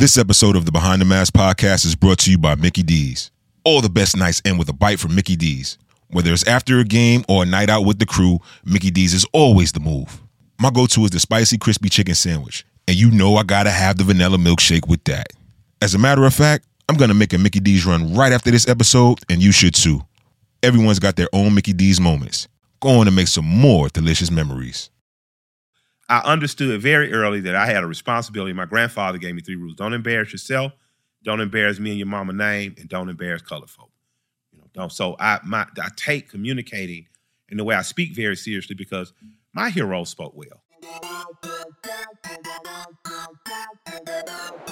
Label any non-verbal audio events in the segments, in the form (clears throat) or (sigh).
This episode of the Behind the Mask podcast is brought to you by Mickey D's. All the best nights end with a bite from Mickey D's. Whether it's after a game or a night out with the crew, Mickey D's is always the move. My go to is the spicy crispy chicken sandwich, and you know I gotta have the vanilla milkshake with that. As a matter of fact, I'm gonna make a Mickey D's run right after this episode, and you should too. Everyone's got their own Mickey D's moments. Go on and make some more delicious memories. I understood very early that I had a responsibility. My grandfather gave me three rules: don't embarrass yourself, don't embarrass me and your mama name, and don't embarrass colored folk. You know, don't. So I my I take communicating and the way I speak very seriously because my heroes spoke well.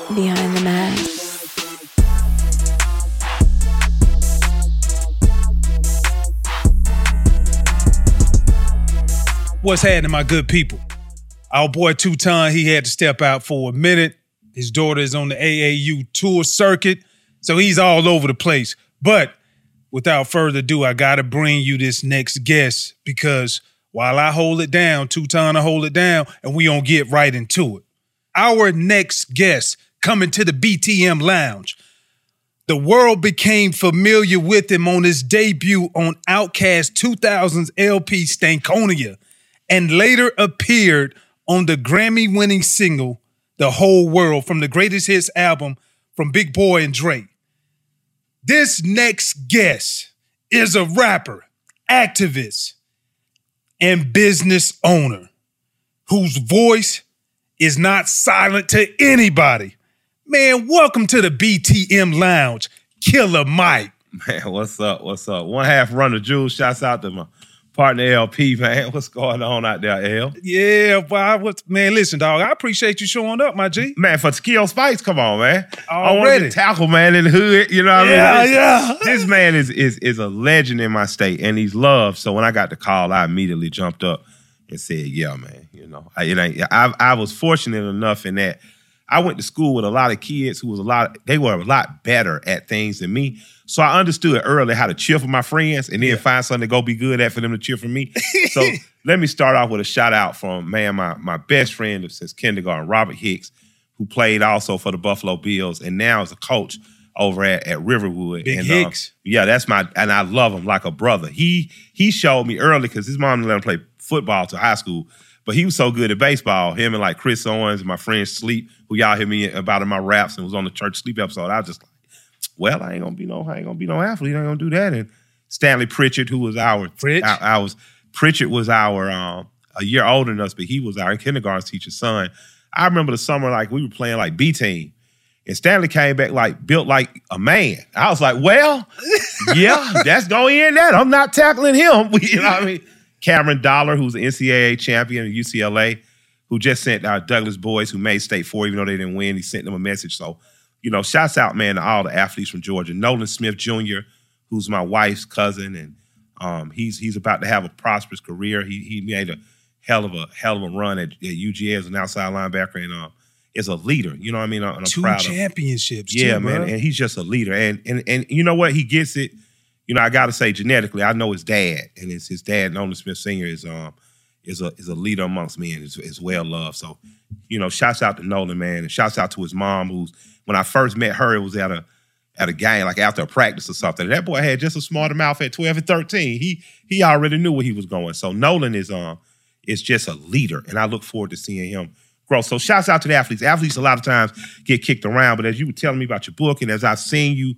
Behind the mask. What's happening, my good people? Our boy Tutan, he had to step out for a minute. His daughter is on the AAU tour circuit, so he's all over the place. But without further ado, I gotta bring you this next guest because while I hold it down, Tutan to hold it down, and we gonna get right into it. Our next guest coming to the BTM Lounge. The world became familiar with him on his debut on Outkast 2000's LP Stankonia and later appeared on the Grammy winning single The Whole World from the greatest hits album from Big Boi and Drake. This next guest is a rapper, activist, and business owner whose voice is not silent to anybody. Man, welcome to the BTM Lounge, Killer Mike. Man, what's up? What's up? One half Run the Jewels. Shouts out to my partner El-P, (laughs) man. What's going on out there, L? Yeah, well, what's, man, listen, dog. I appreciate you showing up, my G. Man, for Takeo Spikes, come on, man. I Already. to tackle man in the hood. You know what Yeah, I mean? This- yeah. This man is is is a legend in my state, and he's loved. So when I got the call, I immediately jumped up and said, "Yeah, man." You know, I, it ain't. I I was fortunate enough in that I went to school with a lot of kids who was a lot. They were a lot better at things than me. So I understood early how to cheer for my friends, and then find something to go be good at for them to cheer for me. (laughs) So let me start off with a shout out from man, my my best friend since kindergarten, Robert Hicks, who played also for the Buffalo Bills, and now is a coach over at, at Riverwood. Big and, uh, Hicks. yeah, that's my and I love him like a brother. He he showed me early because his mom let him play football to high school, but he was so good at baseball. Him and like Chris Owens, and my friend Sleep, who y'all hear me about in my raps and was on the church sleep episode. I was just like, well, I ain't gonna be no, I ain't gonna be no athlete. I ain't gonna do that. And Stanley Pritchard, who was our, Pritch? I, I was Pritchard was our um, a year older than us, but he was our kindergarten teacher's son. I remember the summer like we were playing like B team. And Stanley came back like built like a man. I was like, well, (laughs) yeah, that's going in that. I'm not tackling him. (laughs) you know what I mean? Cameron Dollar, who's an NCAA champion at UCLA, who just sent our Douglass boys who made state four, even though they didn't win. He sent them a message. So, you know, shouts out, man, to all the athletes from Georgia. Nolan Smith Jr., who's my wife's cousin, and um, he's he's about to have a prosperous career. He he made a hell of a hell of a run at, at UGA as an outside linebacker and um, is a leader. You know what I mean? And I'm Two proud of him. championships. Yeah, too, man, bro. and he's just a leader, and and and you know what? He gets it. You know, I got to say genetically, I know his dad, and it's his dad, Nolan Smith Senior, is um is a is a leader amongst men, is is well loved. So, you know, shouts out to Nolan, man, and shouts out to his mom, who's when I first met her, it was at a at a game, like after a practice or something. That boy had just a smarter mouth at 12 and 13. He he already knew where he was going. So Nolan is um is just a leader, and I look forward to seeing him grow. So shouts out to the athletes. Athletes a lot of times get kicked around, but as you were telling me about your book, and as I've seen you,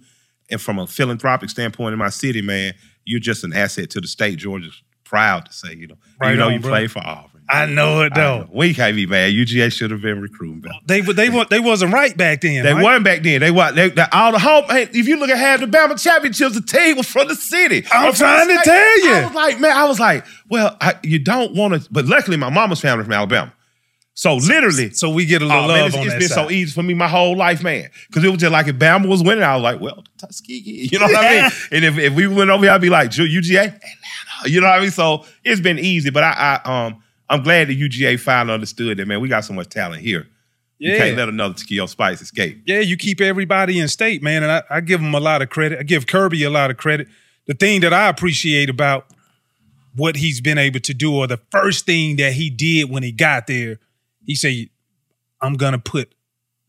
and from a philanthropic standpoint in my city, man, you're just an asset to the state. Georgia's proud to say, you know, Right you know, on, you bro. play for Auburn. I know it though. know. We can't be mad. UGA should have been recruiting better. They they they wasn't right back then. They right? weren't back then. They what? They, they all the home. Hey, if you look at half the Bama championships, the team was from the city. I'm trying to tell you. I was like, man, I was like, well, I, you don't want to. But luckily, my mama's family from Alabama, so literally. So we get a little Oh, love man, it's, on it's been side. so easy for me my whole life, man. Because it was just like if Bama was winning, I was like, well, Tuskegee, (laughs) you know what I mean? (laughs) And if, if we went over here, I'd be like, UGA, Atlanta, you know what I mean? So it's been easy, but I, I um I'm glad the UGA finally understood that, man. We got so much talent here. You Yeah. can't let another Takeo Spikes escape. yeah, you keep everybody in state, man, and I, I give him a lot of credit. I give Kirby a lot of credit. The thing that I appreciate about what he's been able to do, or the first thing that he did when he got there, he said, "I'm gonna put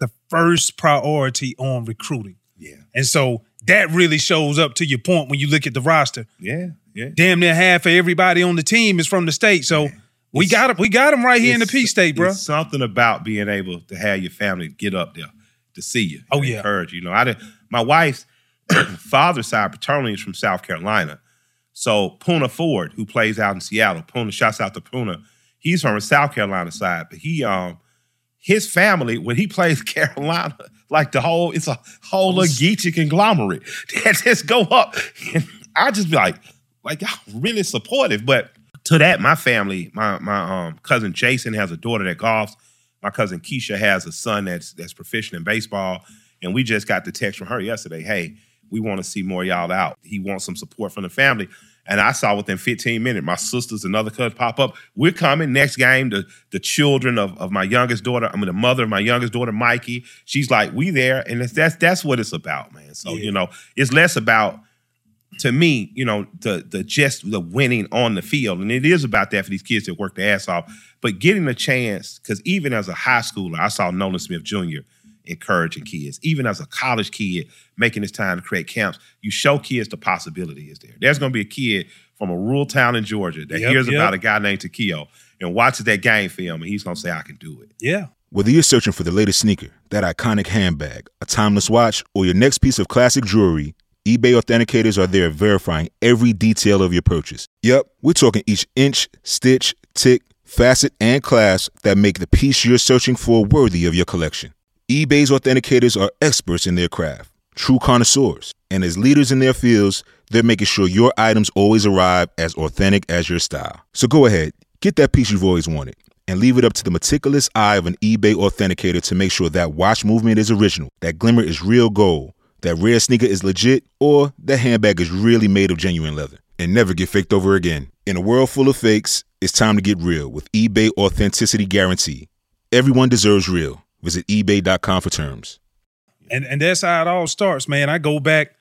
the first priority on recruiting. Yeah. And so that really shows up to your point when you look at the roster. Yeah. Yeah. Damn near half of everybody on the team is from the state. So we got him. We got him right here in the Peach State, bro. Something about being able to have your family get up there to see you. Oh, yeah. encourage you. You know, I did, my wife's (coughs) father's side paternally is from South Carolina. So Poona Ford, who plays out in Seattle, Poona shouts out to Poona. He's from the South Carolina side, but he um his family when he (laughs) plays Carolina, like the whole it's a whole little Geechee conglomerate (laughs) that just go up. And I just be like, like y'all really supportive. But to that, my family, my my um cousin Jason has a daughter that golfs. My cousin Keisha has a son that's that's proficient in baseball, and we just got the text from her yesterday. Hey, we want to see more of y'all out. He wants some support from the family. And I saw within 15 minutes, my sisters and other cousins pop up. We're coming next game. The the children of, of my youngest daughter, I mean the mother of my youngest daughter, Mikey. She's like, we there, and that's that's, that's what it's about, man. So Yeah. you know, it's less about to me, you know, the the just the winning on the field, and it is about that for these kids that work their ass off. But getting a chance, because even as a high schooler, I saw Nolan Smith Jr. encouraging kids. Even as a college kid, making this time to create camps, you show kids the possibility is there. There's going to be a kid from a rural town in Georgia that Yep, hears yep. about a guy named Takeo and watches that game film, and he's going to say, "I can do it." Yeah. Whether you're searching for the latest sneaker, that iconic handbag, a timeless watch, or your next piece of classic jewelry, eBay authenticators are there verifying every detail of your purchase. Yep, we're talking each inch, stitch, tick, facet, and class that make the piece you're searching for worthy of your collection. eBay's authenticators are experts in their craft, true connoisseurs, and as leaders in their fields, they're making sure your items always arrive as authentic as your style. So go ahead, get that piece you've always wanted and leave it up to the meticulous eye of an eBay authenticator to make sure that watch movement is original, that glimmer is real gold, that rare sneaker is legit, or that handbag is really made of genuine leather. And never get faked over again. In a world full of fakes, it's time to get real with eBay Authenticity Guarantee. Everyone deserves real. Visit eBay.com for terms. And and that's how it all starts, man. I go back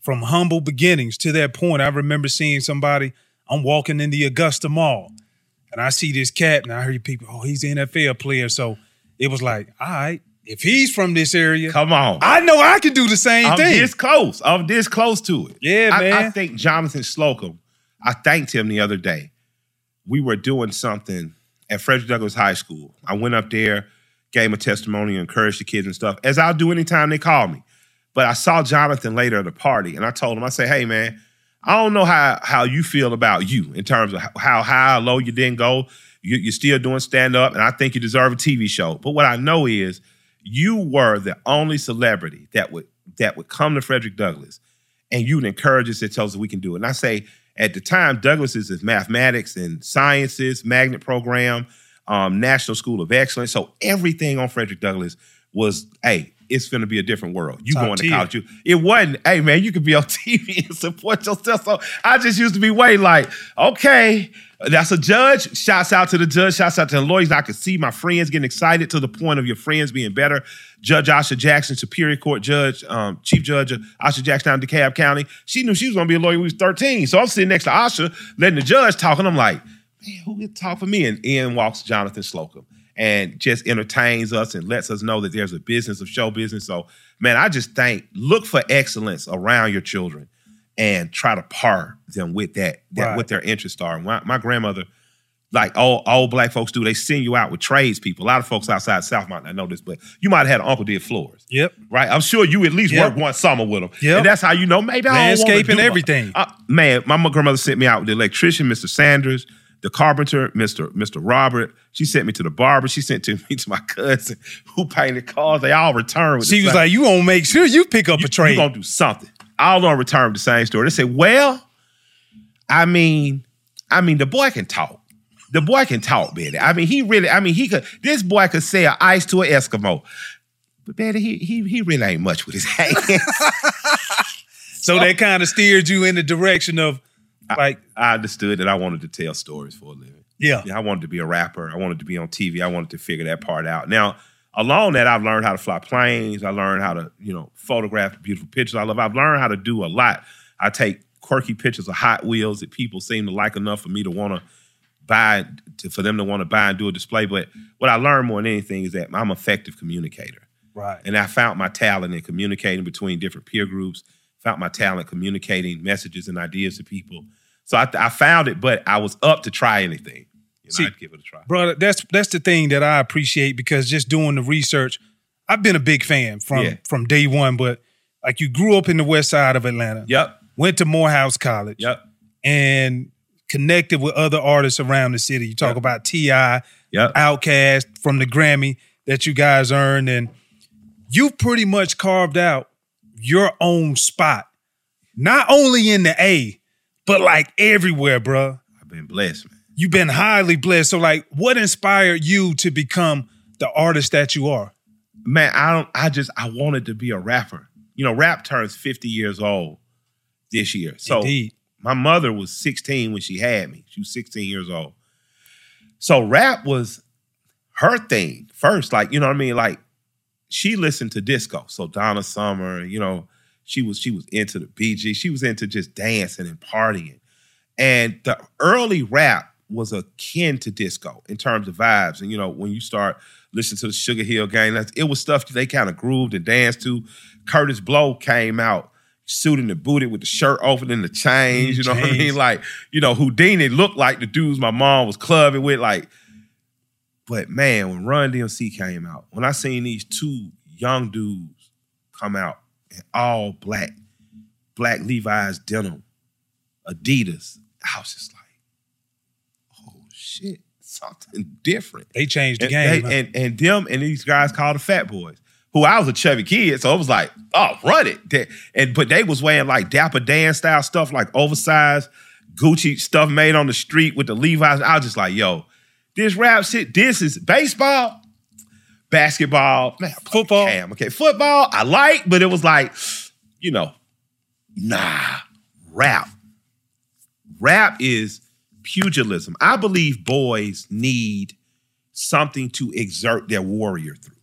from humble beginnings to that point. I remember seeing somebody. I'm walking in the Augusta Mall, and I see this cat, and I hear people, "Oh, he's an NFL player." So it was like, all right, if he's from this area, Come on. I know I can do the same I'm thing. this close. I'm this close to it. Yeah, I, I man. think Jonathan Slocumb, I thanked him the other day. We were doing something at Frederick Douglass High School. I went up there, gave a testimony, encouraged the kids and stuff, as I'll do anytime they call me. But I saw Jonathan later at a party, and I told him, I said, hey, man, I don't know how, how you feel about you in terms of how high or low you didn't go. You, you're still doing stand up, and I think you deserve a TV show. But what I know is you were the only celebrity that would that would come to Frederick Douglass and you would encourage us and tell us we can do it. And I say at the time, Douglass is mathematics and sciences magnet program, um, National School of Excellence. So everything on Frederick Douglass was, hey, it's going to be a different world. You Top going to tier. college? You, it wasn't, hey man, you could be on (laughs) TV and support yourself. So I just used to be way like, okay, that's a judge. Shouts out to the judge. Shouts out to the lawyers. I could see my friends getting excited to the point of your friends being better. Judge Asha Jackson, Superior Court Judge, um, Chief Judge of Asha Jackson down in DeKalb County. She knew she was going to be a lawyer when we was 13. So I'm sitting next to Asha, letting the judge talk, and I'm like, man, who would talk for me? And in walks Jonathan Slocumb and just entertains us and lets us know that there's a business of show business. So, man, I just think look for excellence around your children and try to par them with that, that Right. what their interests are. My, my grandmother, like all, all black folks do, they send you out with tradespeople. A lot of folks outside South might not know this, but you might have had an uncle did floors. Yep. Right, I'm sure you at least Yep. worked one summer with them, Yep. and that's how you know maybe I don't Landscaping, everything. uh, man, my grandmother sent me out with the electrician, Mr. Sanders, the carpenter, Mr. Mr. Robert. She sent me to the barber. She sent to (laughs) me to my cousin who painted cars. They all returned with She was same- like, "You gonna make sure you pick up you, a trade." you gonna do something. All on return with the same story. They say, well, I mean, I mean, the boy can talk. The boy can talk, Betty. I mean, he really, I mean, he could, this boy could sell ice to an Eskimo. But Betty, he he he really ain't much with his (laughs) hands. (laughs) so that kind of steered you in the direction of like, I understood that I wanted to tell stories for a living. yeah, Yeah, I wanted to be a rapper. I wanted to be on TV. I wanted to figure that part out. Now, along that, I've learned how to fly planes. I learned how to, you know, photograph beautiful pictures. I love. I've learned how to do a lot. I take quirky pictures of Hot Wheels that people seem to like enough for me to want to buy, to, for them to want to buy and do a display. But what I learned more than anything is that I'm an effective communicator. Right. And I found my talent in communicating between different peer groups, found my talent communicating messages and ideas to people. So I, I found it, but I was up to try anything. You know, See, I'd give it a try. brother. That's that's the thing that I appreciate because just doing the research, I've been a big fan from Yeah. from day one. But like you grew up in the west side of Atlanta, Yep. went to Morehouse College, Yep. and connected with other artists around the city. You talk Yep. about T.I., Yep. Outkast from the Grammy that you guys earned, and you've pretty much carved out your own spot, not only in the A, but like everywhere, bruh. I've been blessed, man. You've been highly blessed. So, like, what inspired you to become the artist that you are? Man, I don't I just I wanted to be a rapper. You know, rap turns 50 years old this year. So Indeed. my mother was 16 when she had me. She was 16 years old. So rap was her thing first. Like, you know what I mean? Like she listened to disco. So Donna Summer, you know, she was she was into the BG. She was into just dancing and partying. And the early rap was akin to disco in terms of vibes. And you know, when you start listening to the Sugar Hill Gang, it was stuff they kind of grooved and danced to. Kurtis Blow came out suited and booted with the shirt open and the chains. You know what I mean? Like, you know, Houdini looked like the dudes my mom was clubbing with. Like, but man, when Run DMC came out, when I seen these two young dudes come out in all black, black Levi's denim, Adidas, I was just like, oh shit, something different. They changed the And, game. they- huh? and, and them and these guys called the Fat Boys, who I was a chubby kid, so I was like, oh, run it. And but they was wearing like Dapper Dan style stuff, like oversized Gucci stuff made on the street with the Levi's. I was just like, yo, this rap shit, this is baseball, basketball, man, Football. Cam, okay, football. I like, but it was like, you know, nah, rap. Rap is pugilism. I believe boys need something to exert their warrior through.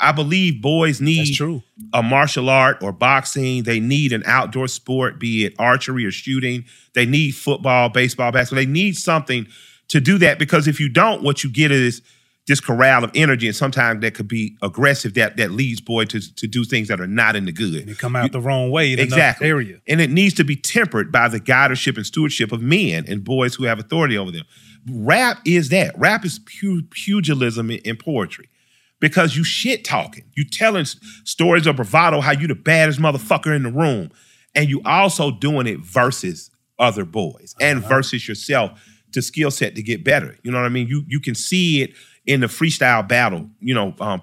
I believe boys need true. a martial art or boxing. They need an outdoor sport, be it archery or shooting. They need football, baseball, basketball. They need something to do that because if you don't, what you get is this corral of energy, and sometimes that could be aggressive. That that leads boy to to do things that are not in the good. They come out the wrong way in Exactly. area. And it needs to be tempered by the guidership and stewardship of men and boys who have authority over them. Rap is that. Rap is pu- pugilism in, in poetry because you shit talking. You telling stories of bravado, how you the baddest motherfucker in the room. And you also doing it versus other boys and uh-huh. versus yourself to skill set to get better. You know what I mean? You you can see it in the freestyle battle, you know, um,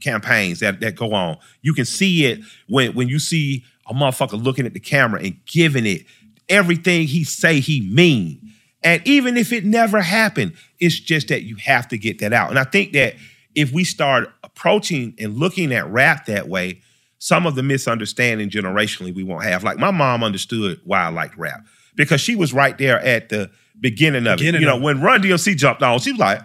campaigns that, that go on. You can see it when when you see a motherfucker looking at the camera and giving it everything he say he mean. And even if it never happened, it's just that you have to get that out. And I think that if we start approaching and looking at rap that way, some of the misunderstanding generationally we won't have. Like my mom understood why I liked rap because she was right there at the beginning of Beginning it. You know, of when Run DMC jumped on, she was like,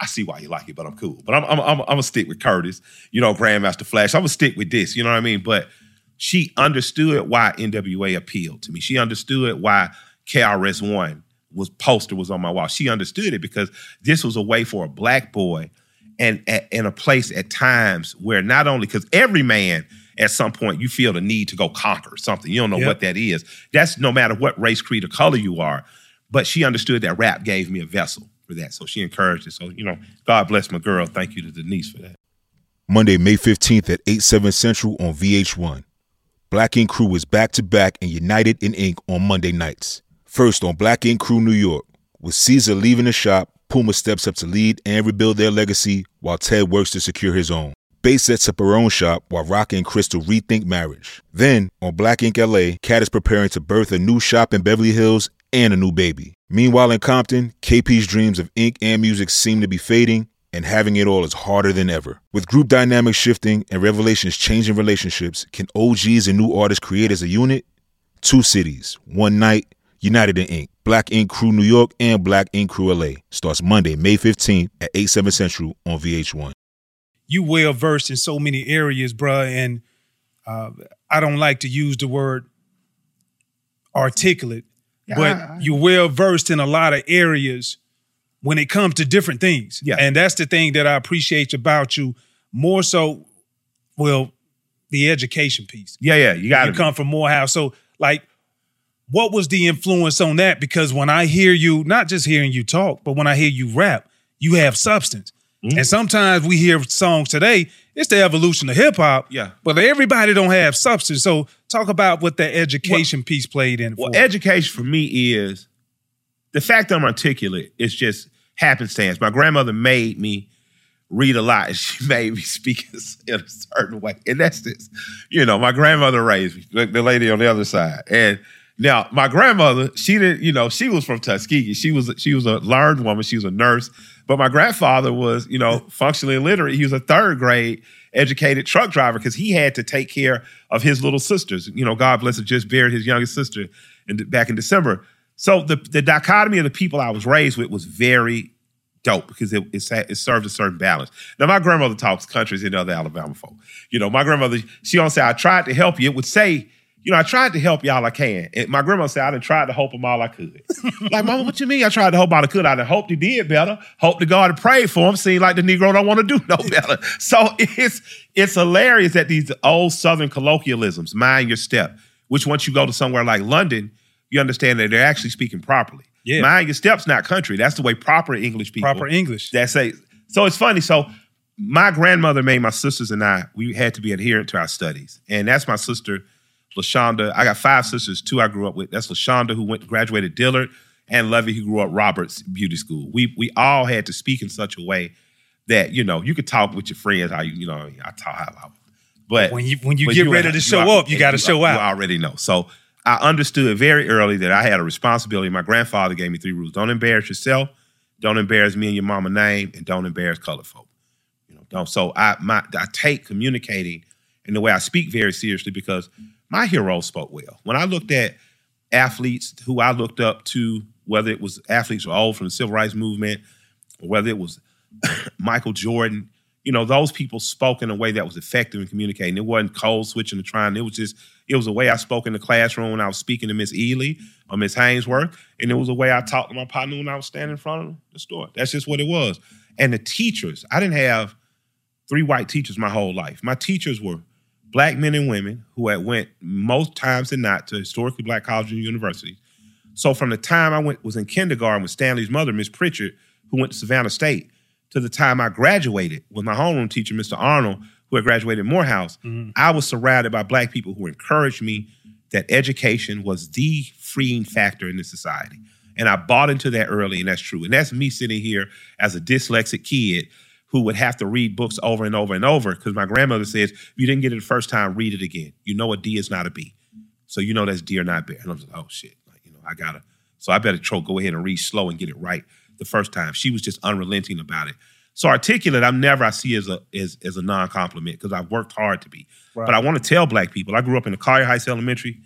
I see why you like it, but I'm cool. But I'm I'm I'm, I'm gonna stick with Kurtis, you know, Grandmaster Flash. I'm gonna stick with this, you know what I mean? But she understood why NWA appealed to me. She understood why KRS One was poster was on my wall. She understood it because this was a way for a black boy and in a place at times where not only because every man at some point you feel the need to go conquer something. You don't know Yep. what that is. That's no matter what race, creed, or color you are. But she understood that rap gave me a vessel for that. So she encouraged it. So, you know, God bless my girl. Thank you to Denise for that. Monday, May 15th at 8, 7 Central on VH1. Black Ink Crew is back to back and united in ink on Monday nights. First on Black Ink Crew New York. With Caesar leaving the shop, Puma steps up to lead and rebuild their legacy while Ted works to secure his own. Bass sets up her own shop while Rock and Crystal rethink marriage. Then, on Black Ink LA, Cat is preparing to birth a new shop in Beverly Hills and a new baby. Meanwhile, in Compton, KP's dreams of ink and music seem to be fading, and having it all is harder than ever. With group dynamics shifting and revelations changing relationships, can OGs and new artists create as a unit? Two cities, one night, united in ink. Black Ink Crew New York and Black Ink Crew LA starts Monday, May 15th at 8, 7 Central on VH1. you well versed in so many areas, bruh, and uh, I don't like to use the word articulate, Yeah, but I- I- you're well versed in a lot of areas when it comes to different things. Yeah. And that's the thing that I appreciate about you more so, well, the education piece. Yeah, yeah, you got You to. come from Morehouse. So, like, what was the influence on that? Because when I hear you, not just hearing you talk, but when I hear you rap, you have substance. Mm-hmm. And sometimes we hear songs today, it's the evolution of hip hop. Yeah. But everybody don't have substance. So talk about what the education piece played in. Well, for. education for me is the fact that I'm articulate is just happenstance. My grandmother made me read a lot and (laughs) she made me speak in a certain way. And that's this. You know, my grandmother raised me, the the lady on the other side. And now my grandmother, she didn't, you know, she was from Tuskegee. She was she was a learned woman, she was a nurse. But my grandfather was, you know, functionally illiterate. He was a third grade educated truck driver because he had to take care of his little sisters. You know, God bless her, just buried his youngest sister in, back in December. So the, the dichotomy of the people I was raised with was very dope because it, it, it served a certain balance. Now, my grandmother talks countries and other Alabama folk. You know, my grandmother, she don't say, I tried to help you. It would say, you know, I tried to help y'all I can. And my grandma said, I done tried to help them all I could. like, mama, what you mean I tried to help all I could? I done hoped he did better. Hope to God prayed for him. Seemed like the Negro don't want to do no better. (laughs) So it's it's hilarious that these old Southern colloquialisms, mind your step, which once you go to somewhere like London, you understand that they're actually speaking properly. Yeah. Mind your steps, not country. That's the way proper English people proper English. that say. So it's funny. So my grandmother made my sisters and I, we had to be adherent to our studies. And that's my sister, LaShonda. I got five sisters, two I grew up with. That's LaShonda, who went graduated Dillard, and Levy, who grew up Roberts Beauty School. We we all had to speak in such a way that, you know, you could talk with your friends how you, you know, I talk how I but When you when you get ready to show up, you got to show You out. already know. So I understood very early that I had a responsibility. My grandfather gave me three rules: don't embarrass yourself, don't embarrass me and your mama name, and don't embarrass colored folk. You know, don't. So I my I take communicating and the way I speak very seriously because my heroes spoke well. When I looked at athletes who I looked up to, whether it was athletes old from the civil rights movement, or whether it was (coughs) Michael Jordan, you know, those people spoke in a way that was effective in communicating. It wasn't code switching to trying. It was just, it was a way I spoke in the classroom when I was speaking to Miss Ely or Miss Hainsworth. And it was a way I talked to my partner when I was standing in front of the store. That's just what it was. And the teachers, I didn't have three white teachers my whole life. My teachers were black men and women who had went most times than not to historically black colleges and universities. So from the time I went was in kindergarten with Stanley's mother, Miss Pritchard, who went to Savannah State, to the time I graduated with my homeroom teacher, Mr. Arnold, who had graduated Morehouse, mm-hmm. I was surrounded by black people who encouraged me that education was the freeing factor in this society. And I bought into that early, and that's true. And that's me sitting here as a dyslexic kid who would have to read books over and over and over because my grandmother says, if you didn't get it the first time, read it again. You know a D is not a B. So you know that's D or not bear. And I'm like, oh shit. Like, you know, I gotta, so I better tro- go ahead and read slow and get it right the first time. She was just unrelenting about it. So articulate, I'm never I see as a as, as a non-compliment because I've worked hard to be. Right. But I want to tell black people, I grew up in the Collier Heights Elementary,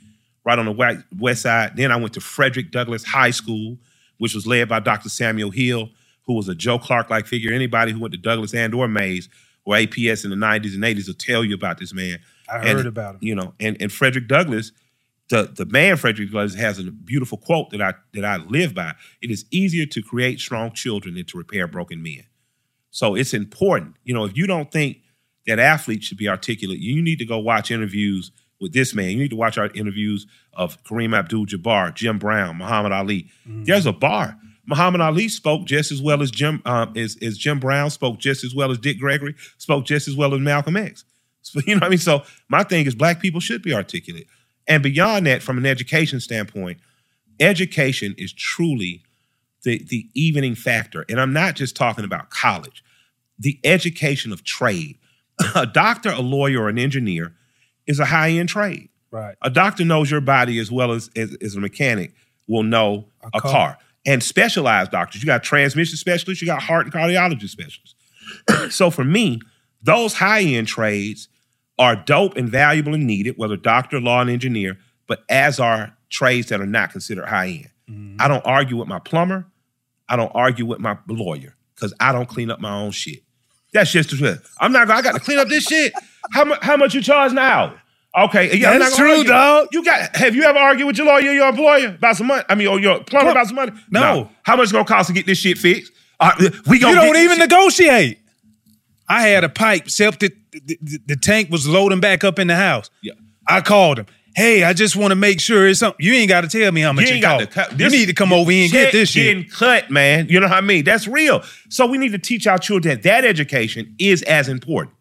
right on the west side. Then I went to Frederick Douglass High School, which was led by Dr. Samuel Hill, who was a Joe Clark-like figure. Anybody who went to Douglass and or Mays or APS in the 90s and 80s will tell you about this man. I And, heard about him. You know, and, and Frederick Douglass, the, the man Frederick Douglass has a beautiful quote that I that I live by. It is easier to create strong children than to repair broken men. So it's important. You know, if you don't think that athletes should be articulate, you need to go watch interviews with this man. You need to watch our interviews of Kareem Abdul-Jabbar, Jim Brown, Muhammad Ali. Mm. There's a bar. Muhammad Ali spoke just as well as Jim um, as, as Jim Brown spoke just as well as Dick Gregory spoke just as well as Malcolm X. So, (laughs) you know what I mean? So my thing is black people should be articulate. And beyond that, from an education standpoint, education is truly the, the evening factor. And I'm not just talking about college, the education of trade. (clears throat) a doctor, a lawyer, or an engineer is a high-end trade. Right. A doctor knows your body as well as, as, as a mechanic will know A a, car. car. And specialized doctors, you got transmission specialists, you got heart and cardiology specialists. (clears throat) so for me, those high-end trades are dope and valuable and needed, whether doctor, law, and engineer, but as are trades that are not considered high-end. Mm-hmm. I don't argue with my plumber. I don't argue with my lawyer because I don't clean up my own shit. That's just the truth. I'm not. I got to clean up this shit. How much? How much you charge now? Okay, yeah, That's true, argue. dog. You got? Have you ever argued with your lawyer, your employer about some money? I mean, or your plumber about some money? No. How much gonna cost to get this shit fixed? Uh, we You gonna don't even negotiate. I had a pipe, septic, the, the, the tank was loading back up in the house. Yeah. I called him. Hey, I just want to make sure it's something. You ain't got to tell me how much You got cost. to cut. You need to come over here and get this shit. Getting cut, man. You know what I mean? That's real. So we need to teach our children that that education is as important.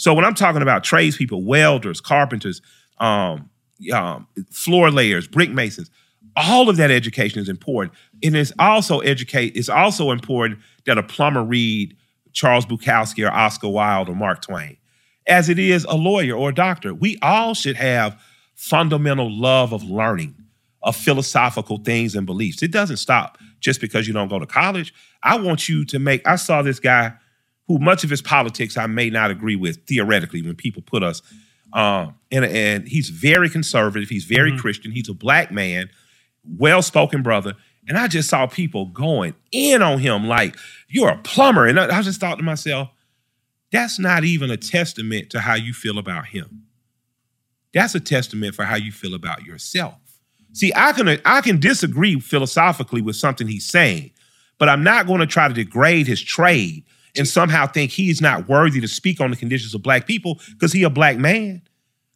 So when I'm talking about tradespeople, welders, carpenters, um, um, floor layers, brick masons, all of that education is important. And it's also educate. It's also important that a plumber read Charles Bukowski or Oscar Wilde or Mark Twain, as it is a lawyer or a doctor. We all should have fundamental love of learning, of philosophical things and beliefs. It doesn't stop just because you don't go to college. I want you to make. I saw this guy who much of his politics I may not agree with theoretically when people put us. Um, and, and he's very conservative. He's very Christian. He's a black man, well spoken brother. And I just saw people going in on him like, you're a plumber. And I, I just thought to myself, that's not even a testament to how you feel about him. That's a testament for how you feel about yourself. See, I can I can disagree philosophically with something he's saying, but I'm not going to try to degrade his trade and somehow think he's not worthy to speak on the conditions of black people because he a black man.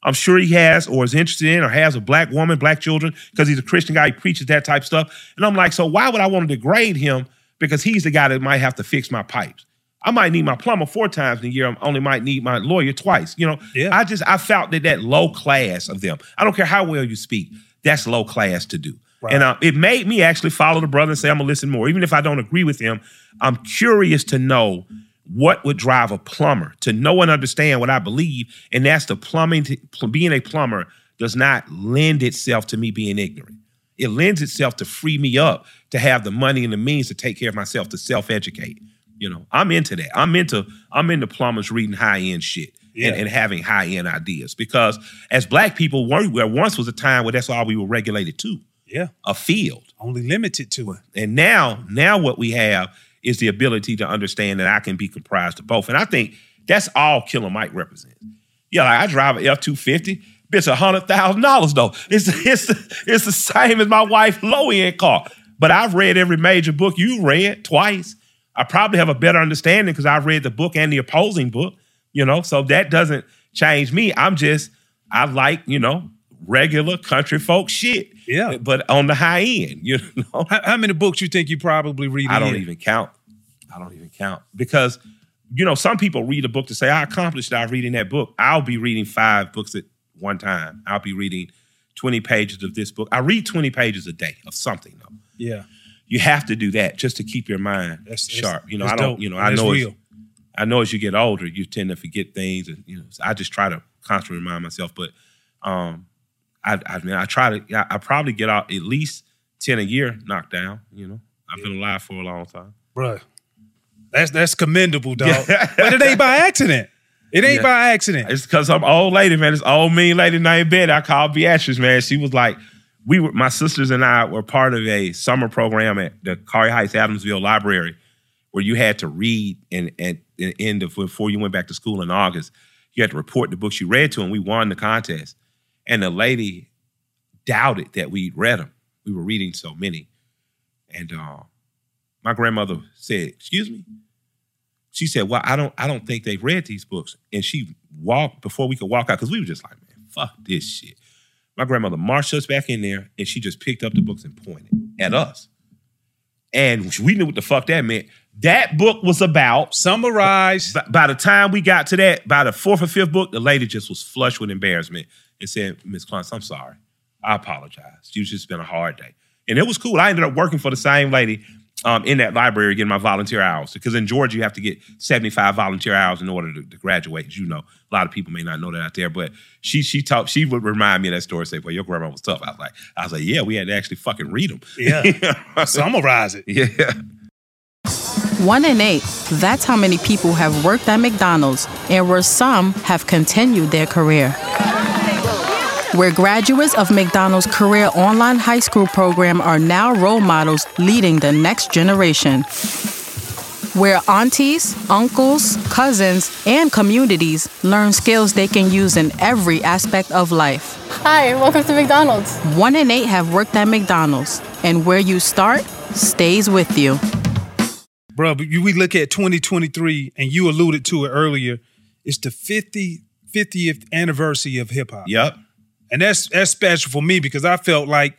I'm sure he has or is interested in or has a black woman, black children, because he's a Christian guy, he preaches that type stuff. And I'm like, so why would I want to degrade him because he's the guy that might have to fix my pipes? I might need my plumber four times in a year. I only might need my lawyer twice. You know, Yeah. I just I felt that that low class of them. I don't care how well you speak. That's low class to do. And uh, it made me actually follow the brother and say I'm gonna listen more, even if I don't agree with him. I'm curious to know what would drive a plumber to know and understand what I believe, and that's the plumbing. To, being a plumber does not lend itself to me being ignorant. It lends itself to free me up to have the money and the means to take care of myself to self educate. You know, I'm into that. I'm into I'm into plumbers reading high end shit Yeah. and, and having high end ideas because as black people, were, there once was a time where that's all we were regulated to Yeah. a field. Only limited to it. And now, now what we have is the ability to understand that I can be comprised of both. And I think that's all Killer Mike represents. Yeah, like I drive an F two fifty. Bitch, a hundred thousand dollars though. It's it's it's the same as my wife low end car. But I've read every major book you read twice. I probably have a better understanding because I've read the book and the opposing book. You know, so that doesn't change me. I'm just I like you know regular country folk shit. Yeah. but on the high end. You (laughs) know, How, how many books you think you probably read? I don't year? even count. I don't even count because you know some people read a book to say I accomplished that reading that book. I'll be reading five books at one time. I'll be reading twenty pages of this book. I read twenty pages a day of something though. Yeah. You have to do that just to keep your mind That's- sharp. You know, I don't. dope. You know, And I know. As, real. I know as you get older, you tend to forget things, and you know, so I just try to constantly remind myself. But um, I, I mean, I try to. I, I probably get out at least ten a year knocked down. You know, I've been alive for a long time. Bruh. That's that's commendable, dog. (laughs) but it ain't by accident. It ain't Yeah. by accident. It's because I'm old lady, man. This old mean lady named Betty. I called Beatrice, man. She was like, we were my sisters and I were part of a summer program at the Collier Heights Adamsville Library, where you had to read and and at the end of before you went back to school in August, you had to report the books you read to, and we won the contest. And the lady doubted that we read them. We were reading so many, and uh, my grandmother said, "Excuse me." She said, "Well, I don't, I don't think they've read these books." And she walked before we could walk out because we were just like, "Man, fuck this shit." My grandmother marched us back in there, and she just picked up the books and pointed at us, and we knew what the fuck that meant. That book was about. Summarize. By, by the time we got to that, by the fourth or fifth book, the lady just was flushed with embarrassment and said, "Miss Clunce, I'm sorry. I apologize. It's just been a hard day." And it was cool. I ended up working for the same lady um, in that library getting my volunteer hours because in Georgia you have to get 75 volunteer hours in order to, to graduate. As you know, a lot of people may not know that out there, but she she taught she would remind me of that story. Say, "Well, your grandma was tough." I was like, I was like, "Yeah, we had to actually fucking read them." Yeah. (laughs) Summarize it. yeah. One in eight. That's how many people have worked at McDonald's and where some have continued their career. Where graduates of McDonald's Career Online High School program are now role models leading the next generation. Where aunties, uncles, cousins, and communities learn skills they can use in every aspect of life. Hi, welcome to McDonald's. One in eight have worked at McDonald's, and where you start stays with you. bro. We look at 2023, and you alluded to it earlier. It's the 50 50th anniversary of hip hop, Yep. And that's that's special for me because I felt like,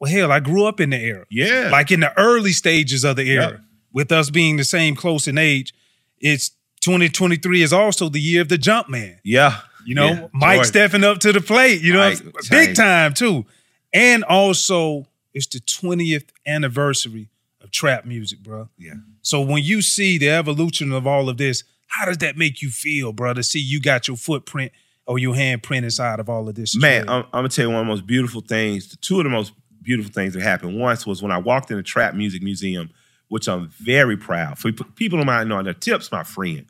well, hell, I grew up in the era, Yeah. like in the early stages of the era. Yep. With us being the same close in age, it's 2023 is also the year of the jump man. yeah. You know, Yeah. Mike Jordan. stepping up to the plate, you know, Mike big time too. And also, it's the 20th anniversary of trap music, bro. Yeah. So when you see the evolution of all of this, how does that make you feel, bro? To see you got your footprint or your handprint inside of all of this. Man. I'm, I'm gonna tell you one of the most beautiful things. Two of the most beautiful things that happened. Once was when I walked in the Trap Music Museum, which I'm very proud. For people who might know, the tip's my friend.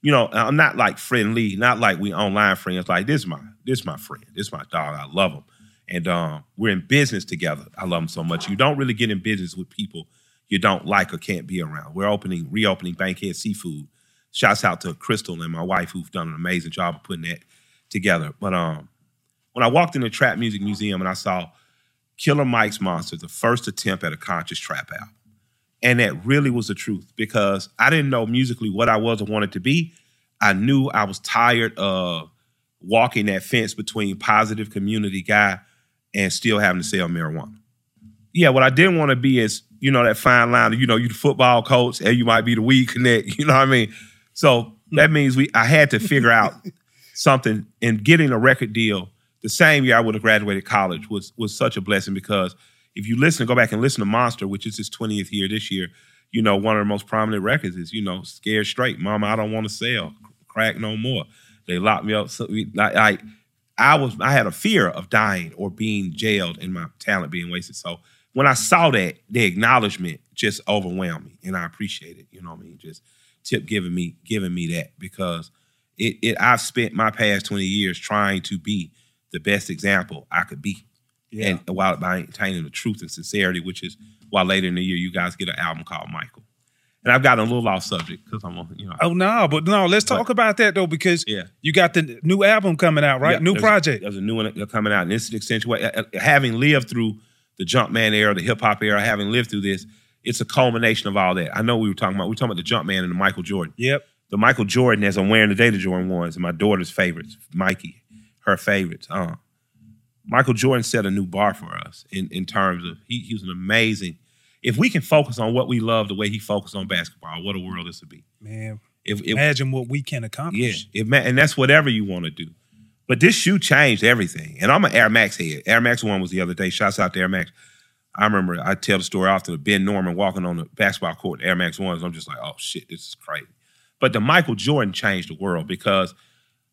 You know, I'm not like friendly, not like we online friends. Like this is my this is my friend. This is my dog. I love him, and um, we're in business together. I love him so much. You don't really get in business with people you don't like or can't be around. We're opening, reopening Bankhead Seafood. Shouts out to Crystal and my wife who've done an amazing job of putting that together. But um, when I walked in the Trap Music Museum and I saw Killer Mike's Monster, the first attempt at a conscious trap album. And that really was the truth because I didn't know musically what I was or wanted to be. I knew I was tired of walking that fence between positive community guy and still having to sell marijuana. Yeah, what I didn't want to be is, you know, that fine line of, you know, you the football coach and you might be the weed connect, (laughs) you know what I mean? So that means we I had to figure out something and getting a record deal the same year I would have graduated college was was such a blessing because if you listen, go back and listen to Monster, which is his 20th year this year, you know, one of the most prominent records is, you know, Scared Straight, Mama, I don't want to sell, crack no more. They locked me up. So we, like, I, I was, I had a fear of dying or being jailed and my talent being wasted. So when I saw that, the acknowledgement just overwhelmed me, and I appreciate it. You know what I mean? Just Tip giving me giving me that because it, it I've spent my past 20 years trying to be the best example I could be. Yeah. And while maintaining the truth and sincerity, which is why later in the year you guys get an album called Michael. And I've gotten a little off subject because I'm on, you know. Oh no, but no, let's talk about that though because Yeah. you got the new album coming out, right? Yeah, new there's- project. There's a new one coming out, and this is an accentuate. uh, uh, Having lived through the Jumpman era, the hip hop era, having lived through this, it's a culmination of all that. I know we were talking about. We were talking about the Jumpman and the Michael Jordan. Yep. The Michael Jordan, as I'm wearing today, the Jordan ones, and my daughter's favorites, Mikey, her favorites. Uh, Michael Jordan set a new bar for us in, in terms of he, he was an amazing. If we can focus on what we love the way he focused on basketball, what a world this would be. Man, If, if imagine what we can yeah, accomplish. it ma- and that's whatever you want to do. But this shoe changed everything. And I'm an Air Max head. Air Max One was the other day. Shouts out to Air Max. I remember I tell the story often of Ben Norman walking on the basketball court, Air Max Ones. I'm just like, oh shit, this is crazy. But the Michael Jordan changed the world because,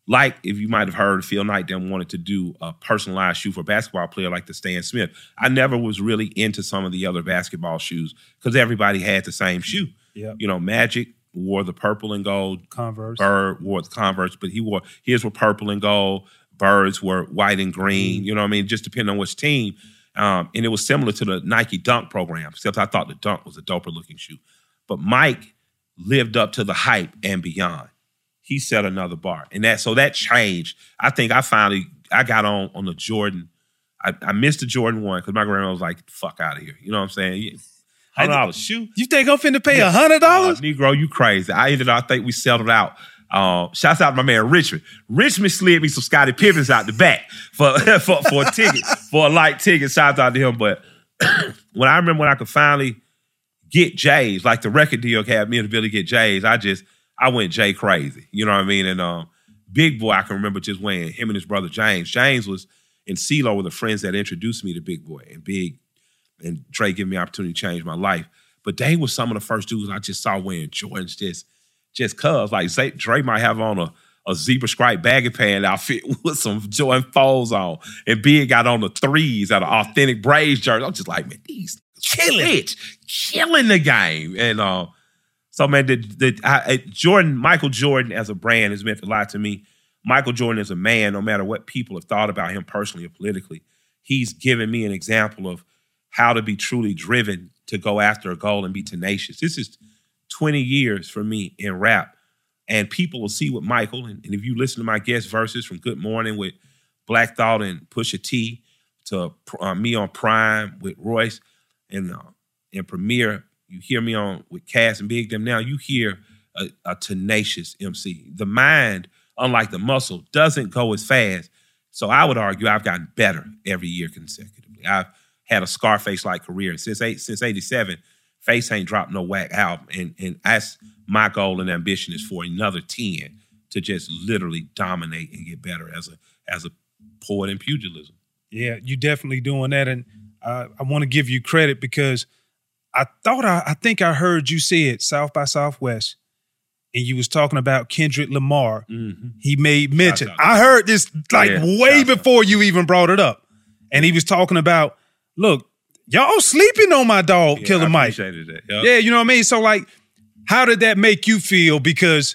like, if you might have heard, Phil Knight then wanted to do a personalized shoe for a basketball player like the Stan Smith. I never was really into some of the other basketball shoes because everybody had the same shoe. Yep. You know, Magic wore the purple and gold Converse. Bird wore the Converse, but he wore his were purple and gold. Birds were white and green. You know what I mean? Just depending on which team. Um, and it was similar to the Nike Dunk program, except I thought the Dunk was a doper looking shoe. But Mike lived up to the hype and beyond. He set another bar, and that so that changed. I think I finally I got on on the Jordan. I, I missed the Jordan one because my grandma was like, "Fuck out of here." You know what I'm saying? Yeah. Hundred dollars shoe. You think I'm finna pay a hundred dollars? Negro, you crazy. I ended up, I think we settled out. Uh, shouts out to my man Richmond. Richmond slid me some Scottie Pippens out the back for, (laughs) for, for a ticket, for a light ticket. Shouts out to him. But (clears throat) when I remember when I could finally get J's, like the record deal had me and Billy get J's, I just, I went Jay crazy. You know what I mean? And um, Big Boi, I can remember just when him and his brother James. James was and CeeLo were the friends that introduced me to Big Boi and Big and Dre gave me opportunity to change my life. But they were some of the first dudes I just saw wearing Jordans just, just cuz. Like Zay, Dre might have on a, a zebra stripe baggy pant outfit (laughs) with some Jordan fours on. And Big got on the threes at an authentic Braves jersey. I'm just like, man, these killing, it, killing the game. And uh, so, man, the, the I, Jordan, Michael Jordan as a brand has meant a lot to me. Michael Jordan is a man, no matter what people have thought about him personally or politically, he's given me an example of how to be truly driven to go after a goal and be tenacious. This is 20 years for me in rap. And people will see what Michael, and, and if you listen to my guest verses from Good Morning with Black Thought and Pusha T to uh, me on Prime with Royce and uh, and You hear me on with Cass and Big them now. You hear a, a tenacious MC. The mind, unlike the muscle, doesn't go as fast. So I would argue I've gotten better every year consecutively. I've had a Scarface like career, since eight, since '87, Face ain't dropped no whack album, and and that's my goal and ambition is for another ten to just literally dominate and get better as a as a poet in pugilism. Yeah, you definitely doing that, and I want to give you credit because I thought I, I think I heard you say it South by Southwest, and you was talking about Kendrick Lamar. Mm-hmm. He made mention. Shout. I heard this like Yeah, way shout out. before you even brought it up, and he was talking about, look, y'all sleeping on my dog, Yeah, Killer I Mike. Yep. Yeah, you know what I mean? So like, how did that make you feel? Because,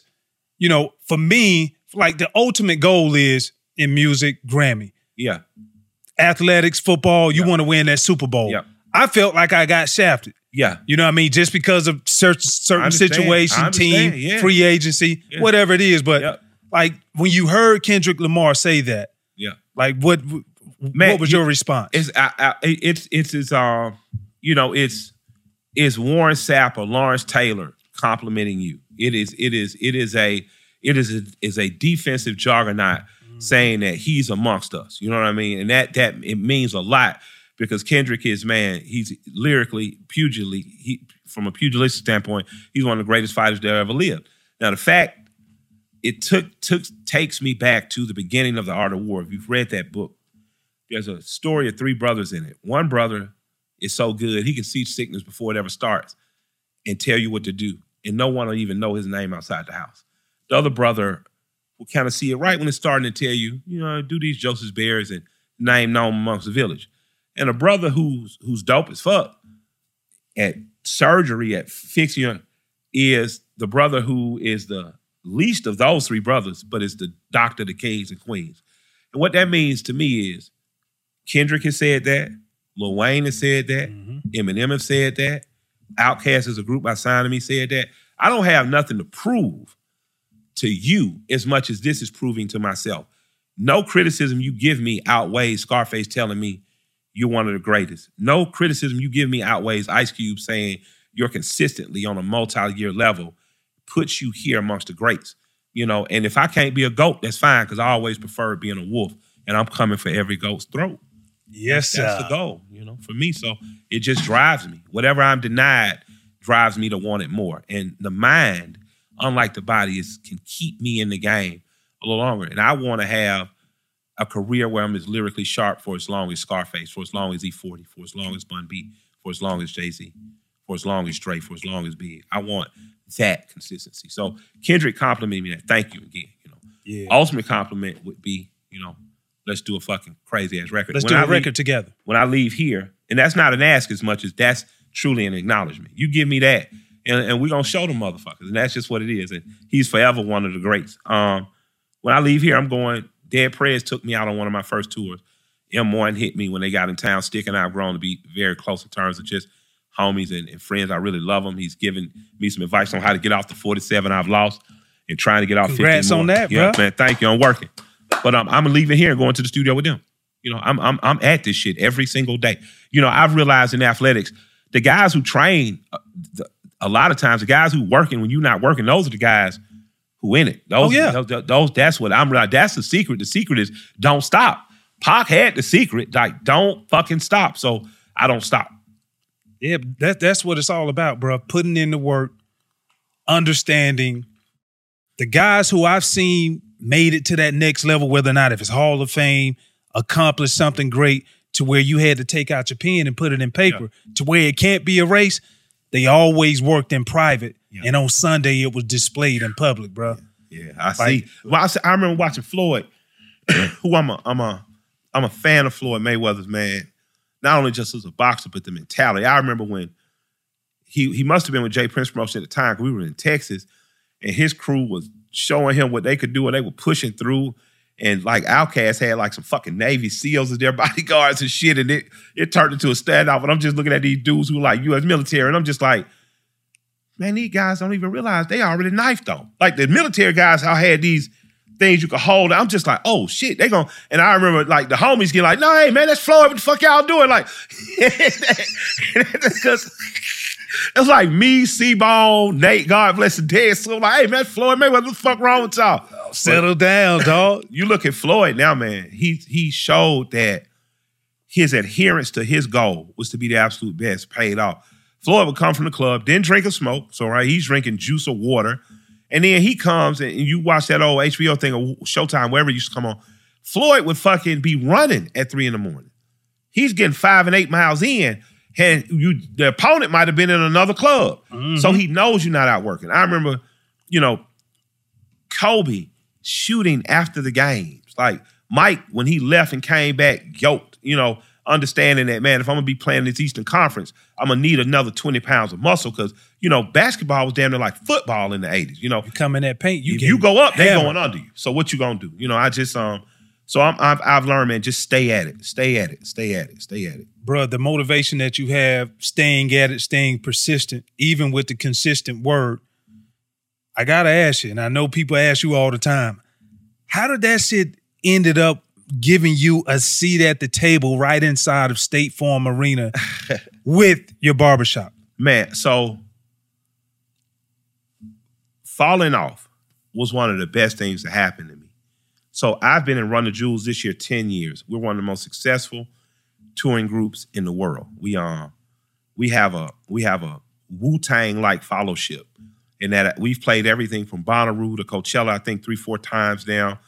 you know, for me, like the ultimate goal is in music, Grammy. yeah, Athletics, football, you want to win that Super Bowl. Yeah. I felt like I got shafted. yeah. You know what I mean? Just because of certain certain situation, team, yeah. free agency, Yeah. whatever it is. But Yeah. like when you heard Kendrick Lamar say that, Yeah. like what Man, what was your response? It's I, I, it's it's it's uh you know it's it's Warren Sapp or Lawrence Taylor complimenting you. It is it is it is a it is a, is a defensive juggernaut Mm-hmm. saying that he's amongst us. You know what I mean? And that that it means a lot because Kendrick is man. He's lyrically pugilly he from a pugilistic standpoint. He's one of the greatest fighters that ever lived. Now the fact it took took takes me back to the beginning of the Art of War. If you've read that book, there's a story of three brothers in it. One brother is so good, he can see sickness before it ever starts and tell you what to do. And no one will even know his name outside the house. The other brother will kind of see it right when it's starting to tell you, you know, do these Joseph's bears and name known amongst the village. And a brother who's who's dope as fuck at surgery, at fixing is the brother who is the least of those three brothers, but is the doctor of the kings and queens. And what that means to me is Kendrick has said that, Lil Wayne has said that, mm-hmm. Eminem has said that, Outkast as a group by signing me said that. I don't have nothing to prove to you as much as this is proving to myself. No criticism you give me outweighs Scarface telling me you're one of the greatest. No criticism you give me outweighs Ice Cube saying you're consistently on a multi-year level, puts you here amongst the greats. You know, and if I can't be a goat, that's fine because I always prefer being a wolf, and I'm coming for every goat's throat. yes, That's sir. the goal, you know, for me. So it just drives me. Whatever I'm denied drives me to want it more. And the mind, unlike the body, is can keep me in the game a little longer. And I want to have a career where I'm as lyrically sharp for as long as Scarface, for as long as E40, for as long as Bun B, for as long as Jay Z, for as long as Dre, for as long as Big. I want that consistency. So Kendrick complimented me that. Thank you again. You know, Yeah. ultimate compliment would be, you know, let's do a fucking crazy ass record. Let's When do I a leave- record together. when I leave here, and that's not an ask as much as that's truly an acknowledgement. You give me that, and, and we're gonna show them motherfuckers, and that's just what it is. And he's forever one of the greats. Um, when I leave here, I'm going. Dead Prez took me out on one of my first tours. M1 hit me when they got in town. Stic and I have grown to be very close in terms of just homies and, and friends. I really love him. He's given me some advice on how to get off the 47 I've lost and trying to get off 50 Congrats more. on that, yeah, bruh. man. Thank you. I'm working, but um, I'm leaving here and going to the studio with them. You know, I'm I'm I'm at this shit every single day. You know, I've realized in athletics, the guys who train, uh, the, a lot of times, the guys who working when you're not working, those are the guys who in it. Those, Oh, yeah. those, those- that's what I'm. realizing. That's the secret. The secret is don't stop. Pac had the secret, like don't fucking stop. So I don't stop. Yeah, that that's what it's all about, bro. Putting in the work, understanding the guys who I've seen made it to that next level, whether or not if it's Hall of Fame, accomplished something great to where you had to take out your pen and put it in paper to where it can't be erased. They always worked in private, and on Sunday it was displayed in public, bro. Yeah, I see. Well, I, see- I remember watching Floyd, (coughs) who I'm a I'm a I'm a fan of Floyd Mayweather's man. Not only just as a boxer, but the mentality. I remember when he he must have been with J. Prince promotion at the time. 'cause We were in Texas, and his crew was showing him what they could do, and they were pushing through. And like Outkast had like some fucking Navy SEALs as their (laughs) bodyguards and shit, and it it turned into a standoff. And I'm just looking at these dudes who like U.S. military, and I'm just like, man, these guys don't even realize they already knifed them. Like the military guys, I had these things you could hold. I'm just like, oh shit, they going and I remember like the homies get like, no, hey man, that's Floyd. What the fuck y'all doing? Like, (laughs) because It's like me, C-Bone, Nate, God bless the dead. So I'm like, hey man, Floyd Mayweather, what the fuck wrong with y'all? Settle down, dog. (laughs) You look at Floyd now, man. He he showed that his adherence to his goal was to be the absolute best, paid off. Floyd would come from the club, didn't drink or smoke. So right, he's drinking juice or water. And then he comes and you watch that old HBO thing or Showtime, wherever it used to come on. Floyd would fucking be running at three in the morning. He's getting five and eight miles in, and you the opponent might have been in another club. So he knows you're not out working. I remember, you know, Kobe shooting after the games. Like Mike, when he left and came back yoked, you know, understanding that, man, if I'm gonna be playing this Eastern Conference, I'm gonna need another 20 pounds of muscle because, you know, basketball was damn near like football in the 80s. You know, Come in that paint, you you go up, they going under you. So what you gonna do? You know, I just um, so I'm I've, I've learned, man, just stay at it, stay at it, stay at it, stay at it. Bruh, the motivation that you have, staying at it, staying persistent, even with the consistent word. I gotta ask you, and I know people ask you all the time, how did that shit ended up giving you a seat at the table right inside of State Farm Arena (laughs) with your barbershop? Man, so falling off was one of the best things that happened to me. So I've been in Run the Jewels this year 10 years. We're one of the most successful touring groups in the world. We um we have a we have a Wu-Tang like fellowship in that we've played everything from Bonnaroo to Coachella, I think three, four times now,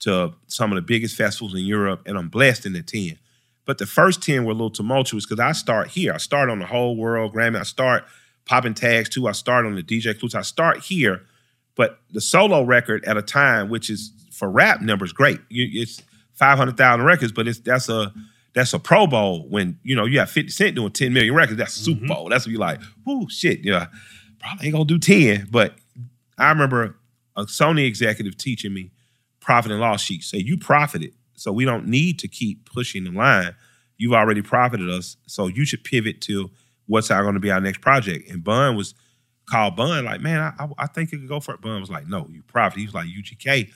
to some of the biggest festivals in Europe, and I'm blessed in the 10. But the first 10 were a little tumultuous because I start here. I start on the whole world Grammy. I start popping tags too. I start on the DJ Clues. I start here. But the solo record at a time, which is for rap numbers, great. You, it's 500,000 records, but it's that's a that's a Pro Bowl when you know you have 50 Cent doing 10 million records. That's a Super mm-hmm. Bowl. That's what you're like, whoo, shit, yeah. Probably ain't gonna do 10. But I remember a Sony executive teaching me profit and loss sheet. Say you profited, so we don't need to keep pushing the line. You've already profited us, so you should pivot to what's our going to be our next project. And Bun was called Bun, like, man, I, I, I think it could go for it. Bun was like, no, you profit. He was like, UGK,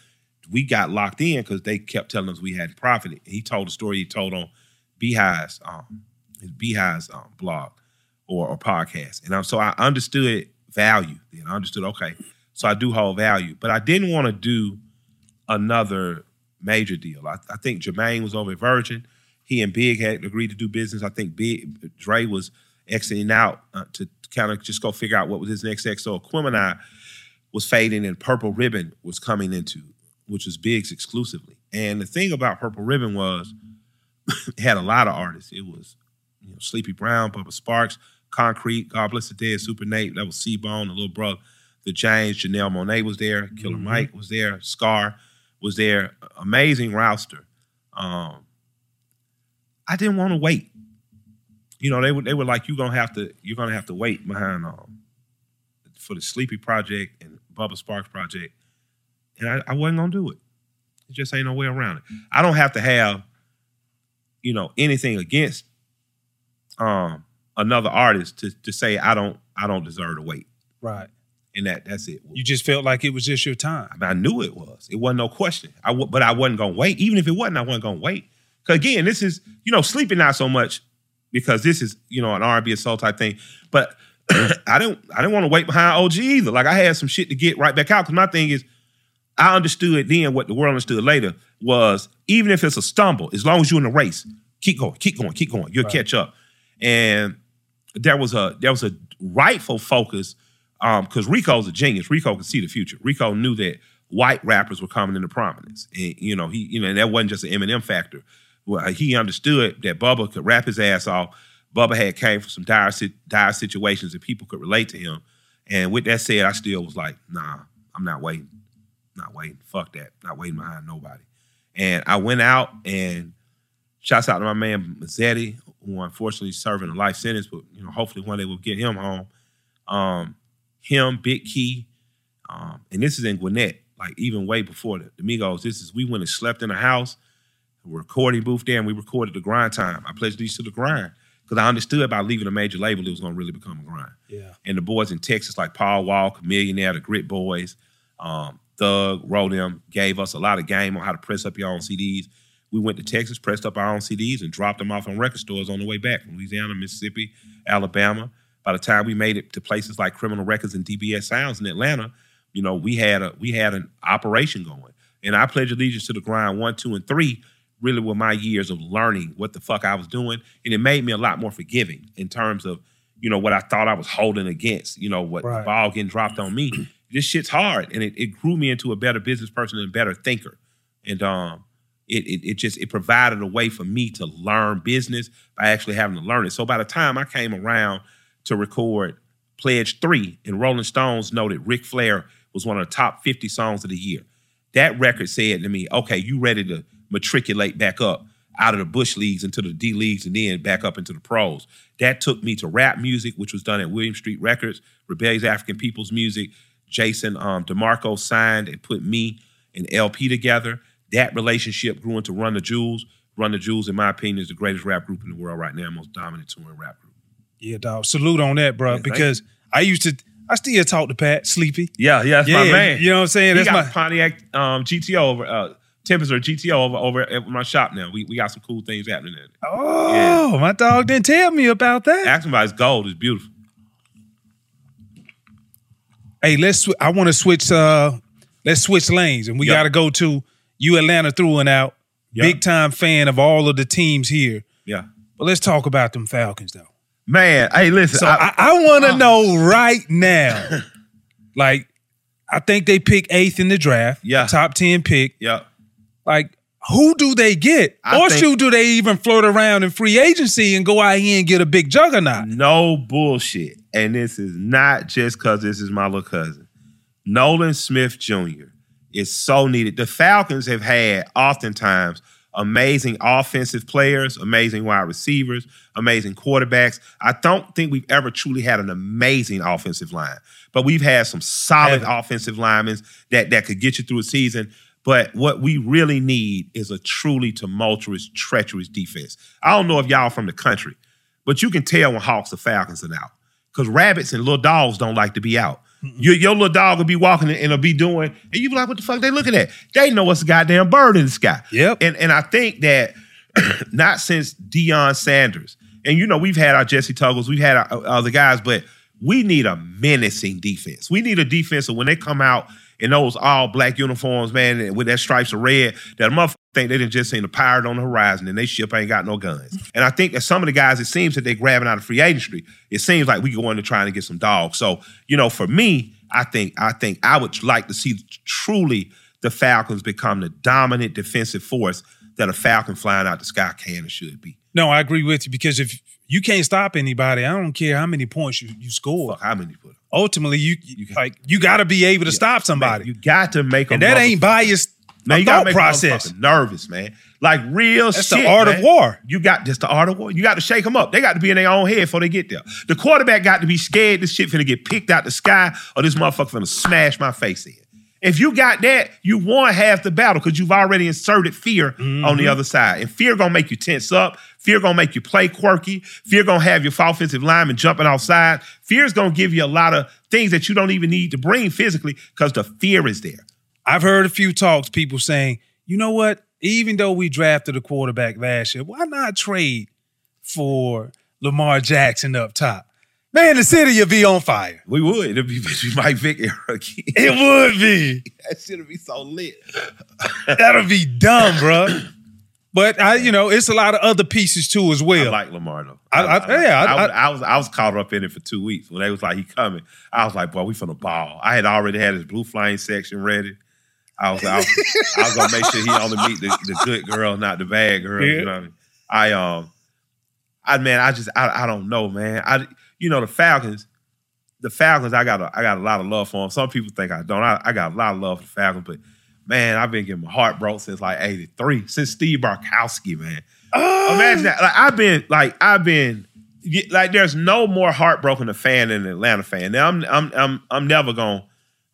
we got locked in because they kept telling us we hadn't profited. And he told a story he told on Beehive's um, his Beehive's um, blog or, or podcast. And um, so I understood value. Then I understood, okay, so I do hold value, but I didn't want to do another major deal. I, I think Jermaine was over at Virgin. He and Big had agreed to do business. I think Big Dre was exiting out uh, to kind of just go figure out what was his next XO. I was fading, and Purple Ribbon was coming into, which was Biggs exclusively. And the thing about Purple Ribbon was it (laughs) had a lot of artists. It was you know Sleepy Brown, Bubba Sparxxx, Konkrete, God Bless the Dead, Super Nate, that was C-Bone, the little brother, the James, Janelle Monáe was there, Killer Mike was there, Scar was there, amazing roster. Um, I didn't want to wait. You know, they were they were like, you're gonna have to, you're gonna have to wait behind um for the Sleepy project and Bubba Sparxxx project. And I, I wasn't gonna do it. It just ain't no way around it. I don't have to have, you know, anything against um another artist to to say I don't I don't deserve to wait. Right. And that that's it. You just felt like it was just your time. I, mean, I knew it was. It wasn't no question. I w- but I wasn't gonna wait. Even if it wasn't, I wasn't gonna wait. Cause again, this is you know sleeping not so much because this is you know an R&B and soul type thing. But (clears throat) I didn't I didn't want to wait behind OG either. Like I had some shit to get right back out. Cause my thing is, I understood then what the world understood later was even if it's a stumble, as long as you're in the race, keep going, keep going, keep going. You'll catch up. And there was a there was a rightful focus um, because Rico's a genius. Rico could see the future. Rico knew that white rappers were coming into prominence, and you know he you know and that wasn't just an Eminem factor. Well, he understood that Bubba could rap his ass off. Bubba had came from some dire dire situations that people could relate to him. And with that said, I still was like, nah, I'm not waiting, not waiting. Fuck that, not waiting behind nobody. And I went out and shouts out to my man Mazzetti, who unfortunately is serving a life sentence, but you know hopefully one day we'll get him home. Um, him, Big Key, um, and this is in Gwinnett, like even way before the, the Migos. This is we went and slept in a house, recording booth there, and we recorded the grind time. I pledged these to the grind because I understood by leaving a major label it was going to really become a grind. Yeah. And the boys in Texas like Paul Wall, Millionaire, the Grit Boyz, um, Thug, wrote them, gave us a lot of game on how to press up your own CDs. We went to Texas, pressed up our own CDs, and dropped them off on record stores on the way back from Louisiana, Mississippi, Alabama. By the time we made it to places like Criminal Records and DBS Sounds in Atlanta, you know, we had a we had an operation going. And I pledge allegiance to the grind one, two, and three really were my years of learning what the fuck I was doing. And it made me a lot more forgiving in terms of, you know, what I thought I was holding against, you know, what Right. the ball getting dropped on me. This shit's hard. And it, it grew me into a better business person and a better thinker. And um it, it it just it provided a way for me to learn business by actually having to learn it. So by the time I came around to record Pledge 3 and Rolling Stones noted Ric Flair was one of the top 50 songs of the year. That record said to me, okay, you ready to matriculate back up out of the Bush leagues into the D leagues and then back up into the pros. That took me to rap music, which was done at Williams Street Records, Rebellious African People's Music. Jason um, DeMarco signed and put me and El-P together. That relationship grew into Run the Jewels. Run the Jewels, in my opinion, is the greatest rap group in the world right now, most dominant touring rap group. Yeah, dog. Salute on that, bro. Yeah, because I used to, I still talk to Pat Sleepy. Yeah, yeah, that's yeah, my man. You know what I'm saying? he That's got my. Pontiac um, GTO over uh, Tempest or GTO over over at my shop now. We we got some cool things happening there. Oh, my dog didn't tell me about that. Ask him about his gold. It's beautiful. Hey, let's. I want to switch. Uh, let's switch lanes, and we Yeah. got to go to you, Atlanta, through and out. Yeah. Big time fan of all of the teams here. Yeah, But let's talk about them Falcons, though. man. Hey, listen. So I- I, I want to uh. know right now. (laughs) like, I think they pick eighth in the draft. Yeah. top ten pick. yeah. Like, who do they get? I or think- shoot, do they even flirt around in free agency and go out here and get a big juggernaut? No bullshit. And this is not just because this is my little cousin. Nolan Smith Jr. is so needed. The Falcons have had oftentimes amazing offensive players, amazing wide receivers, amazing quarterbacks. I don't think we've ever truly had an amazing offensive line, but we've had some solid Haven't. offensive linemen that, that could get you through a season. But what we really need is a truly tumultuous, treacherous defense. I don't know if y'all from the country, but you can tell when Hawks or Falcons are out. Because rabbits and little dogs don't like to be out. Your, your little dog will be walking and it'll be doing, and you be like, what the fuck they looking at? They know it's a goddamn bird in the sky. Yep. And and I think that (clears throat) not since Deion Sanders, and you know, we've had our Jessie Tuggles, we've had our other guys, but we need a menacing defense. We need a defense that when they come out in those all black uniforms, man, with that stripes of red, that motherfucker think they didn't just seen a pirate on the horizon and they ship ain't got no guns. And I think that some of the guys, it seems that they're grabbing out of free agency. It seems like we go into trying to get some dogs. So, you know, for me, I think I think I would like to see truly the Falcons become the dominant defensive force that a Falcon flying out the sky can and should be. No, I agree with you because if you can't stop anybody, I don't care how many points you, you score. Fuck, how many put? Ultimately, you, you like you got to be able to stop somebody, You got to make them. and that ain't biased Man, you thought gotta make process. nervous, man. Like real That's shit. the art of war. You got just the art of war. You got to shake them up. They got to be in their own head before they get there. The quarterback got to be scared this shit finna get picked out the sky or this motherfucker finna smash my face in. If you got that, you won half the battle because you've already inserted fear on Mm-hmm. the other side. And fear gonna make you tense up. Fear gonna make you play quirky. Fear gonna have your offensive lineman jumping outside. Fear is gonna give you a lot of things that you don't even need to bring physically because the fear is there. I've heard a few talks, people saying, you know what? Even though we drafted a quarterback last year, why not trade for Lamar Jackson up top? Man, the city would be on fire. We would. It'd be, (laughs) it'd be Mike Vick era again. It would be. (laughs) that shit'd be so lit. (laughs) That'll be dumb, bro. But I, you know, it's a lot of other pieces too as I well. like Lamar though. I- I- yeah, I- I, was, I- I was I was caught up in it for two weeks when they was like he coming. I was like, boy, we finna ball. I had already had his blue flying section ready. I was I was, I was gonna make sure he only meet the, the good girl, not the bad girl. Yeah. You know what I mean? I um, I man, I just I, I don't know, man. I you know the Falcons. The Falcons, I got a, I got a lot of love for them. Some people think I don't. I, I got a lot of love for the Falcons, but man, I've been getting my heart broke since like '83, since Steve Bartkowski, man. Imagine that. Like I've been like I've been like there's no more heartbroken a fan than an Atlanta fan. Now I'm I'm I'm I'm never gonna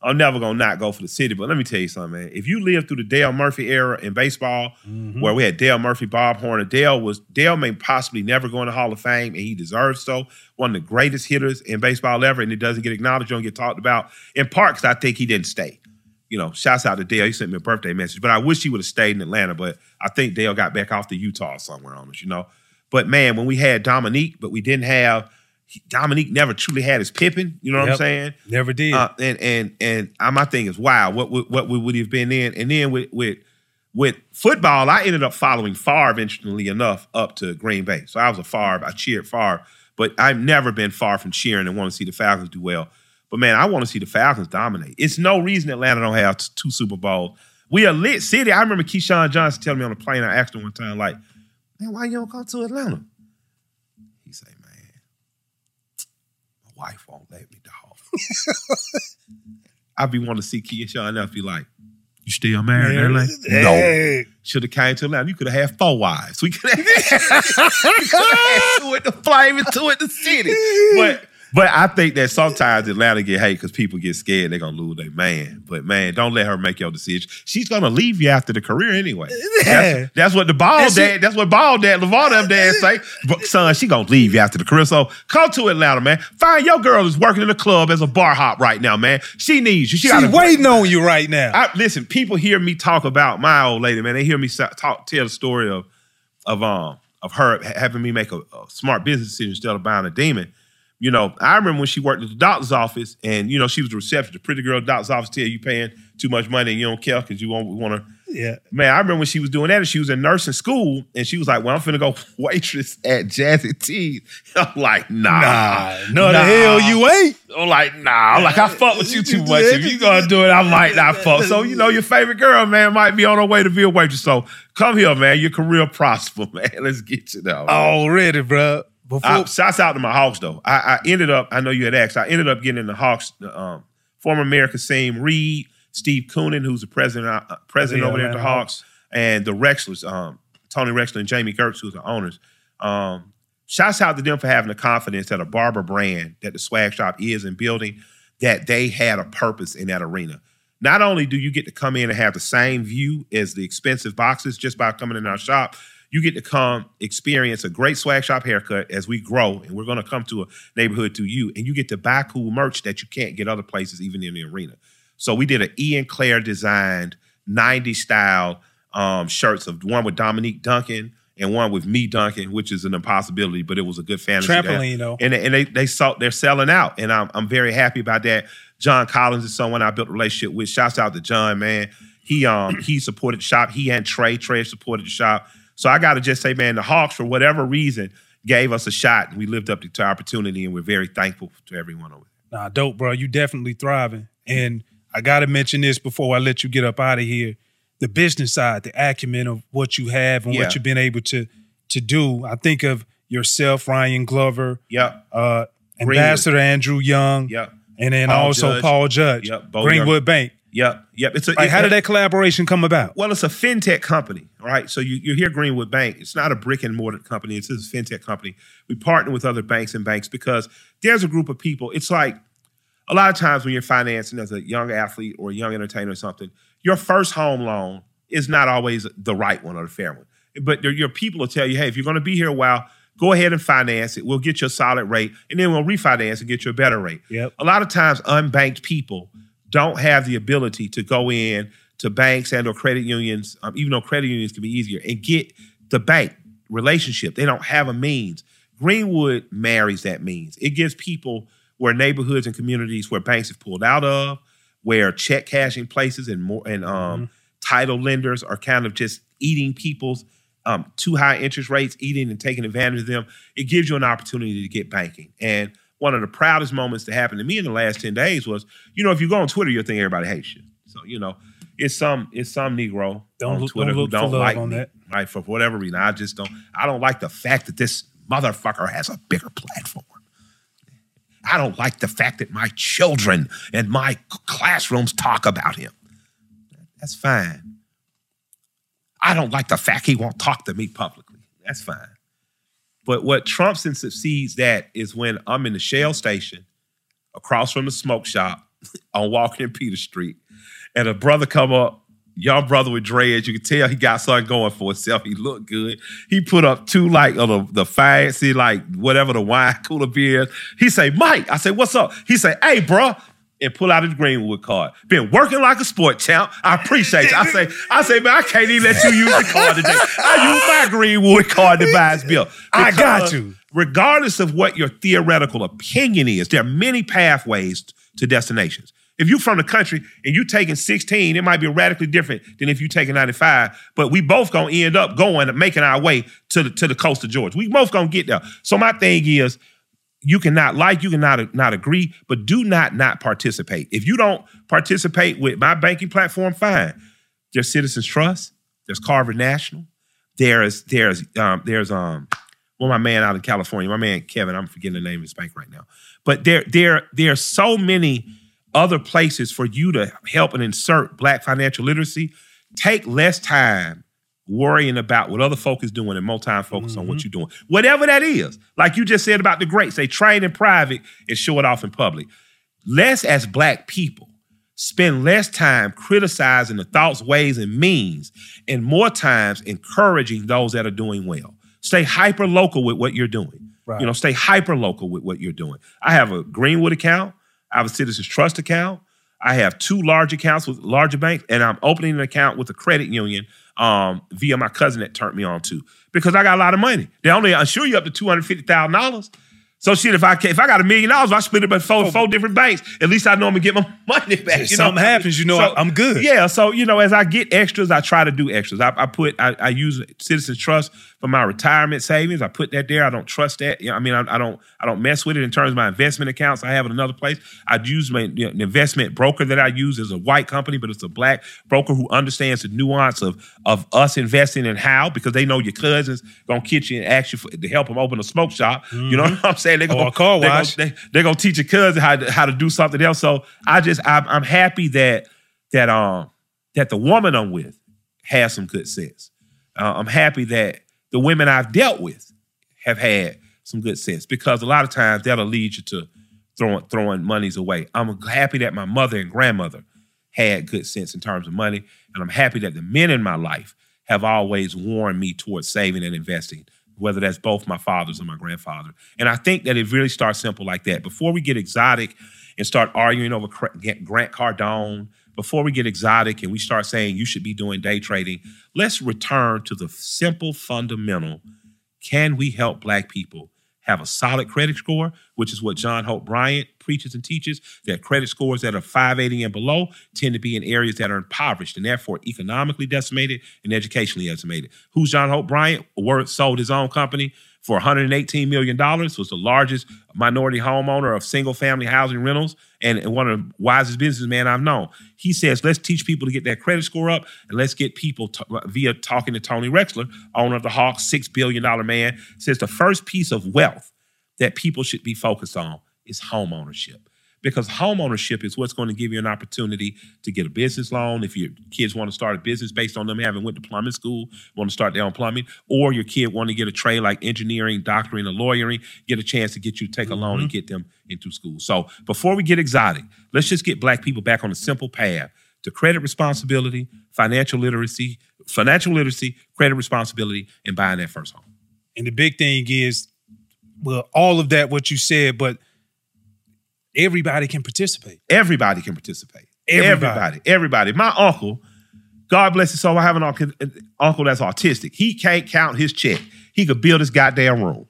I'm never gonna not go for the city. But let me tell you something, man. If you lived through the Dale Murphy era in baseball, mm-hmm. where we had Dale Murphy, Bob Horner, Dale was Dale may possibly never go in the Hall of Fame, and he deserves so. One of the greatest hitters in baseball ever, and it doesn't get acknowledged, don't get talked about. In part, 'cause I think he didn't stay you know, shouts out to Dale. He sent me a birthday message, but I wish he would have stayed in Atlanta. But I think Dale got back off to Utah somewhere on us, you know. But man, when we had Dominique, but we didn't have Dominique never truly had his Pippin. You know what I'm saying? Never did. Uh, and and and uh, my thing is, wow, what would what would, would he have been in? And then with with with football, I ended up following Favre, interestingly enough, up to Green Bay. So I was a Favre. I cheered Favre, but I've never been far from cheering and want to see the Falcons do well. But man, I want to see the Falcons dominate. It's no reason Atlanta don't have two Super Bowls. We a lit city. I remember Keyshawn Johnson telling me on the plane. I asked him one time, like, "Man, why you don't come to Atlanta?" He say, "Man, my wife won't let me, dog." I be wanting to see Keyshawn enough. Be like, "You still married?" They're like, "No." Should have came to Atlanta. You could have had four wives. We could have (laughs) had two at the flame and two at the city. (laughs) But but I think that sometimes Atlanta get hate because people get scared they're gonna lose their man. But man, don't let her make your decision. She's gonna leave you after the career anyway. (laughs) That's, that's what the ball she- dad. That's what ball dad, LaVar them dad say. But son, she gonna leave you after the career. So come to Atlanta, man. Find your girl is working in the club as a bar hop right now, man. She needs you. She She's waiting on you right now. I, listen, people hear me talk about my old lady, man. They hear me talk, tell the story of of um of her having me make a, a smart business decision instead of buying a demon. You know, I remember when she worked at the doctor's office, and you know she was the receptionist. The pretty girl doctor's office tell you paying too much money and you don't care because you won't want to. yeah. Man, I remember when she was doing that, and she was in nursing school, and she was like, "Well, I'm finna go (laughs) waitress at Jazzy T's." (laughs) I'm like, "Nah, Nah, no the hell you ain't. I'm like, nah. I'm like, I fuck with you too much. If you gonna do it, I might not fuck. So, you know, your favorite girl, man, might be on her way to be a waitress. So come here, man. Your career prosper, (laughs) man. Let's get you there. Already, bro. Before I, shouts out to my Hawks, though. I, I ended up, I know you had asked, I ended up getting in the Hawks, the, um, former Mayor Kasim Reed, Steve Koonin, who's the president uh, president over there at the Atlanta Hawks, and the Resslers, um, Tony Ressler and Jami Gertz, who's the owners. Um, shouts out to them for having the confidence that a barber brand that the swag shop is and building, that they had a purpose in that arena. Not only do you get to come in and have the same view as the expensive boxes just by coming in our shop, you get to come experience a great swag shop haircut as we grow, and we're going to come to a neighborhood to you, and you get to buy cool merch that you can't get other places, even in the arena. So we did an Ian Clare designed 90 style um, shirts of one with Dominique Duncan and one with me Duncan, which is an impossibility, but it was a good fantasy. Trampoline, though. And, and they they saw they're selling out, and I'm I'm very happy about that. John Collins is someone I built a relationship with. Shouts out to John, man. He um he supported the shop. He and Trey Trey supported the shop. So I got to just say, man, the Hawks for whatever reason gave us a shot, and we lived up to our opportunity, and we're very thankful to everyone over there. Nah, dope, bro. You definitely thriving. And I gotta mention this before I let you get up out of here. The business side, the acumen of what you have and Yeah. what you've been able to to do. I think of yourself, Ryan Glover, Yep, uh, Greenwood. Ambassador Andrew Young, yep, and then Paul also Judge. Paul Judge, Yep, Greenwood Bank. Yep, yep. It's a it- how did that collaboration come about? Well, it's a fintech company, right? So you, you hear Greenwood Bank. It's not a brick and mortar company. It's a fintech company. We partner with other banks and banks because there's a group of people. It's like a lot of times when you're financing as a young athlete or a young entertainer or something, your first home loan is not always the right one or the fair one. But your people will tell you, hey, if you're going to be here a while, go ahead and finance it. We'll get you a solid rate, and then we'll refinance and get you a better rate. Yep. A lot of times, unbanked people don't have the ability to go in to banks and or credit unions, um, even though credit unions can be easier, and get the bank relationship. They don't have a means. Greenwood marries that means. It gives people where neighborhoods and communities where banks have pulled out of, where check cashing places and more and um, title lenders are kind of just eating people's um, too high interest rates, eating and taking advantage of them. It gives you an opportunity to get banking. And one of the proudest moments that happened to me in the last 10 days was, you know, if you go on Twitter, you'll think everybody hates you. So, you know, it's some it's some Negro Don't on look- Twitter don't who don't like on me. that. Right. For whatever reason. I just don't I don't like the fact that this motherfucker has a bigger platform. I don't like the fact that my children and my classrooms talk about him. That's fine. I don't like the fact he won't talk to me publicly. That's fine. But what trumps and succeeds that is when I'm in the Shell station across from the smoke shop on Walker and Peter Street, and a brother come up, young brother with dreads. You can tell he got something going for himself. He looked good. He put up two like of uh, the, the fancy, like whatever the wine cooler beers. He say, Mike. I say, what's up? He say, hey, bro. And pull out his Greenwood card. Been working like a sport champ. I appreciate you. I say, I say, man, I can't even let you use the card today. I use my Greenwood card to buy his bill. I got you. Uh, regardless of what your theoretical opinion is, there are many pathways to destinations. If you're from the country and you're taking 16, it might be radically different than if you're taking 95. But we both gonna end up going and making our way to the to the coast of Georgia. We both gonna get there. So my thing is, you cannot like, you cannot not agree, but do not not participate. If you don't participate with my banking platform, fine. There's Citizens Trust. There's Carver National. There's there's um, there's um well my man out in California, my man Kevin. I'm forgetting the name of his bank right now. But there there there are so many other places for you to help and insert black financial literacy. Take less time worrying about what other folk is doing and more time focus on what mm-hmm. you're doing. Whatever that is. Like you just said about the greats, they train in private and show it off in public. Less as black people spend less time criticizing the thoughts, ways, and means, and more times encouraging those that are doing well. Stay hyper local with what you're doing. Right. You know, stay hyper local with what you're doing. I have a Greenwood account. I have a Citizens Trust account. I have two large accounts with larger banks, and I'm opening an account with a credit union um, via my cousin that turned me on to because I got a lot of money. They only insure you up to two hundred fifty thousand dollars. So shit, if I can, if I got a million dollars, I split it by four, four different banks. At least I know I'm gonna get my (laughs) money back. If you know? something happens, you know So- I'm good. Yeah, so you know, as I get extras, I try to do extras. I, I put, I, I use Citizens Trust for my retirement savings. I put that there. I don't trust that. You know, I mean, I, I don't, I don't mess with it in terms of my investment accounts. I have it another place. I use my you know, the investment broker that I use is a white company, but it's a black broker who understands the nuance of of us investing and how because they know your cousins gonna catch you and ask you for, to help them open a smoke shop. You know what I'm saying? They Or a car wash. Gonna, they, they're gonna teach your cousin how to, how to do something else. So I just I'm, I'm happy that that um that the woman I'm with has some good sense. Uh, I'm happy that the women I've dealt with have had some good sense because a lot of times that'll lead you to throwing throwing monies away. I'm happy that my mother and grandmother had good sense in terms of money, and I'm happy that the men in my life have always warned me towards saving and investing, whether that's both my fathers and my grandfather. And I think that it really starts simple like that. Before we get exotic and start arguing over Grant Cardone, before we get exotic and we start saying you should be doing day trading, let's return to the simple fundamental. Can we help black people have a solid credit score, which is what John Hope Bryant preaches and teaches, that credit scores that are 580 and below tend to be in areas that are impoverished and therefore economically decimated and educationally decimated. Who's John Hope Bryant? Worth sold his own company for $118 million, was the largest minority homeowner of single family housing rentals and one of the wisest businessmen I've known. He says, let's teach people to get that credit score up and let's get people via talking to Tony Ressler, owner of the Hawks, $6 billion man, says the first piece of wealth that people should be focused on is home ownership. Because home ownership is what's going to give you an opportunity to get a business loan. If your kids want to start a business based on them having went to plumbing school, want to start their own plumbing, or your kid want to get a trade like engineering, doctoring, or lawyering, get a chance to get you to take a loan and mm-hmm. get them into school. So before we get exotic, let's just get black people back on a simple path to credit responsibility, financial literacy, financial literacy, credit responsibility, and buying that first home. And the big thing is, well, all of that what you said, but everybody can participate. Everybody can participate. Everybody. Everybody. Everybody. My uncle, God bless his soul, I have an uncle, uncle that's autistic. He can't count his check. He could build his goddamn room.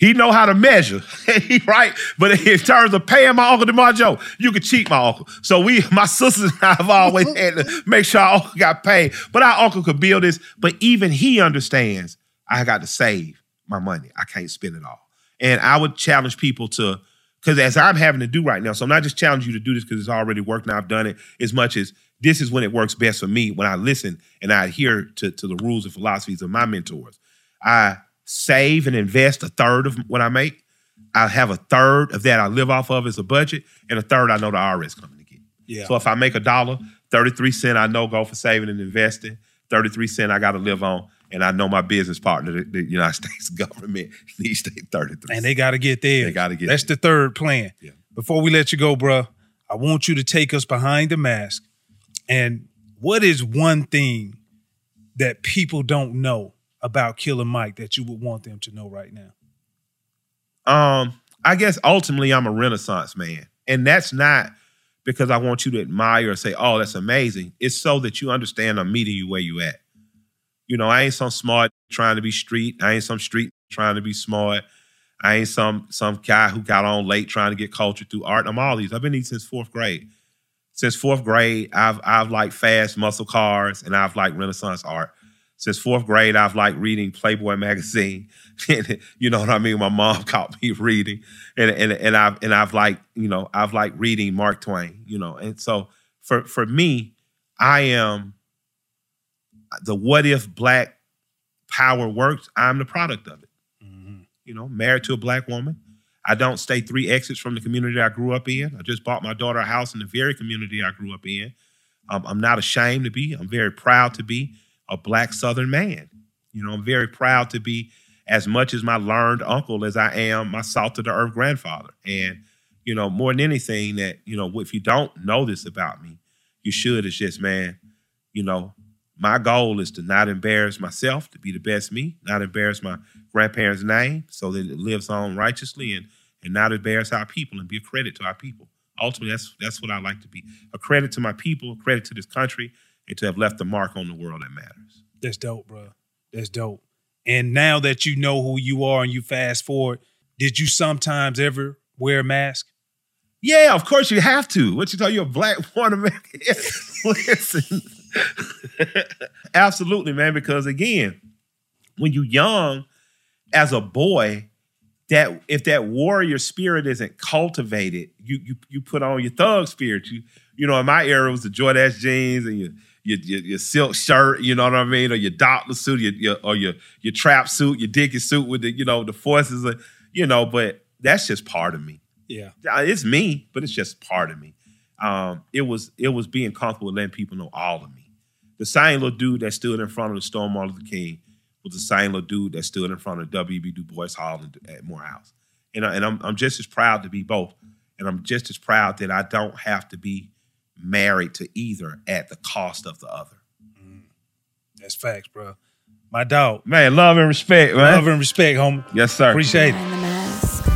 He know how to measure, (laughs) right? But in terms of paying my uncle DeMarjo, you could cheat my uncle. So we, my sisters and I have always (laughs) had to make sure our uncle got paid. But our uncle could build this. But even he understands I got to save my money. I can't spend it all. And I would challenge people to, because as I'm having to do right now, so I'm not just challenging you to do this because it's already worked and I've done it as much as this is when it works best for me when I listen and I adhere to, to the rules and philosophies of my mentors. I save and invest a third of what I make. I have a third of that I live off of as a budget, and a third I know the IRS coming to get. Yeah. So if I make a dollar, 33 cent I know go for saving and investing, 33 cent I got to live on, and I know my business partner, the, United (laughs) States government, (laughs) needs to 33 and they got to get there. They gotta get That's there. the third plan. Yeah. Before we let you go, bro, I want you to take us behind the mask. And what is one thing that people don't know about Killer Mike that you would want them to know right now? Um, I guess ultimately I'm a renaissance man. And that's not because I want you to admire or say, oh, that's amazing. It's so that you understand I'm meeting you where you at. You know, I ain't some smart trying to be street. I ain't some street trying to be smart. I ain't some some guy who got on late trying to get culture through art. I'm all these. I've been these since fourth grade. Since fourth grade, I've I've liked fast muscle cars and I've liked Renaissance art. Since fourth grade, I've liked reading Playboy magazine. (laughs) you know what I mean? My mom (laughs) caught me reading, and and and I've and I've liked you know I've liked reading Mark Twain. You know, and so for for me, I am the what if black power works. I'm the product of it you know, married to a black woman. I don't stay three exits from the community I grew up in. I just bought my daughter a house in the very community I grew up in. Um, I'm not ashamed to be. I'm very proud to be a black Southern man. You know, I'm very proud to be as much as my learned uncle as I am my salt of the earth grandfather. And, you know, more than anything that, you know, if you don't know this about me, you should. It's just, man, you know, my goal is to not embarrass myself, to be the best me, not embarrass my grandparents' name so that it lives on righteously and and not embarrass our people and be a credit to our people. Ultimately, that's that's what I like to be. A credit to my people, a credit to this country, and to have left the mark on the world that matters. That's dope, bro. That's dope. And now that you know who you are and you fast forward, did you sometimes ever wear a mask? Yeah, of course you have to. What you tell you a black woman? (laughs) Listen, (laughs) absolutely, man. Because again, when you're young, as a boy, that if that warrior spirit isn't cultivated, you you you put on your thug spirit. You you know, in my era it was the Jordache jeans and your your, your, your silk shirt, you know what I mean, or your doctor suit, your, your or your your trap suit, your dicky suit with the you know the forces, of, you know. But that's just part of me. Yeah, it's me, but it's just part of me. Um, it was it was being comfortable letting people know all of me. The same little dude that stood in front of the Stone Martin Luther King was the same little dude that stood in front of W.B. Du Bois Hall at Morehouse. And, I, and I'm, I'm just as proud to be both. And I'm just as proud that I don't have to be married to either at the cost of the other. Mm. That's facts, bro. My dog. Man, love and respect, man. Love and respect, homie. Yes, sir. Appreciate it.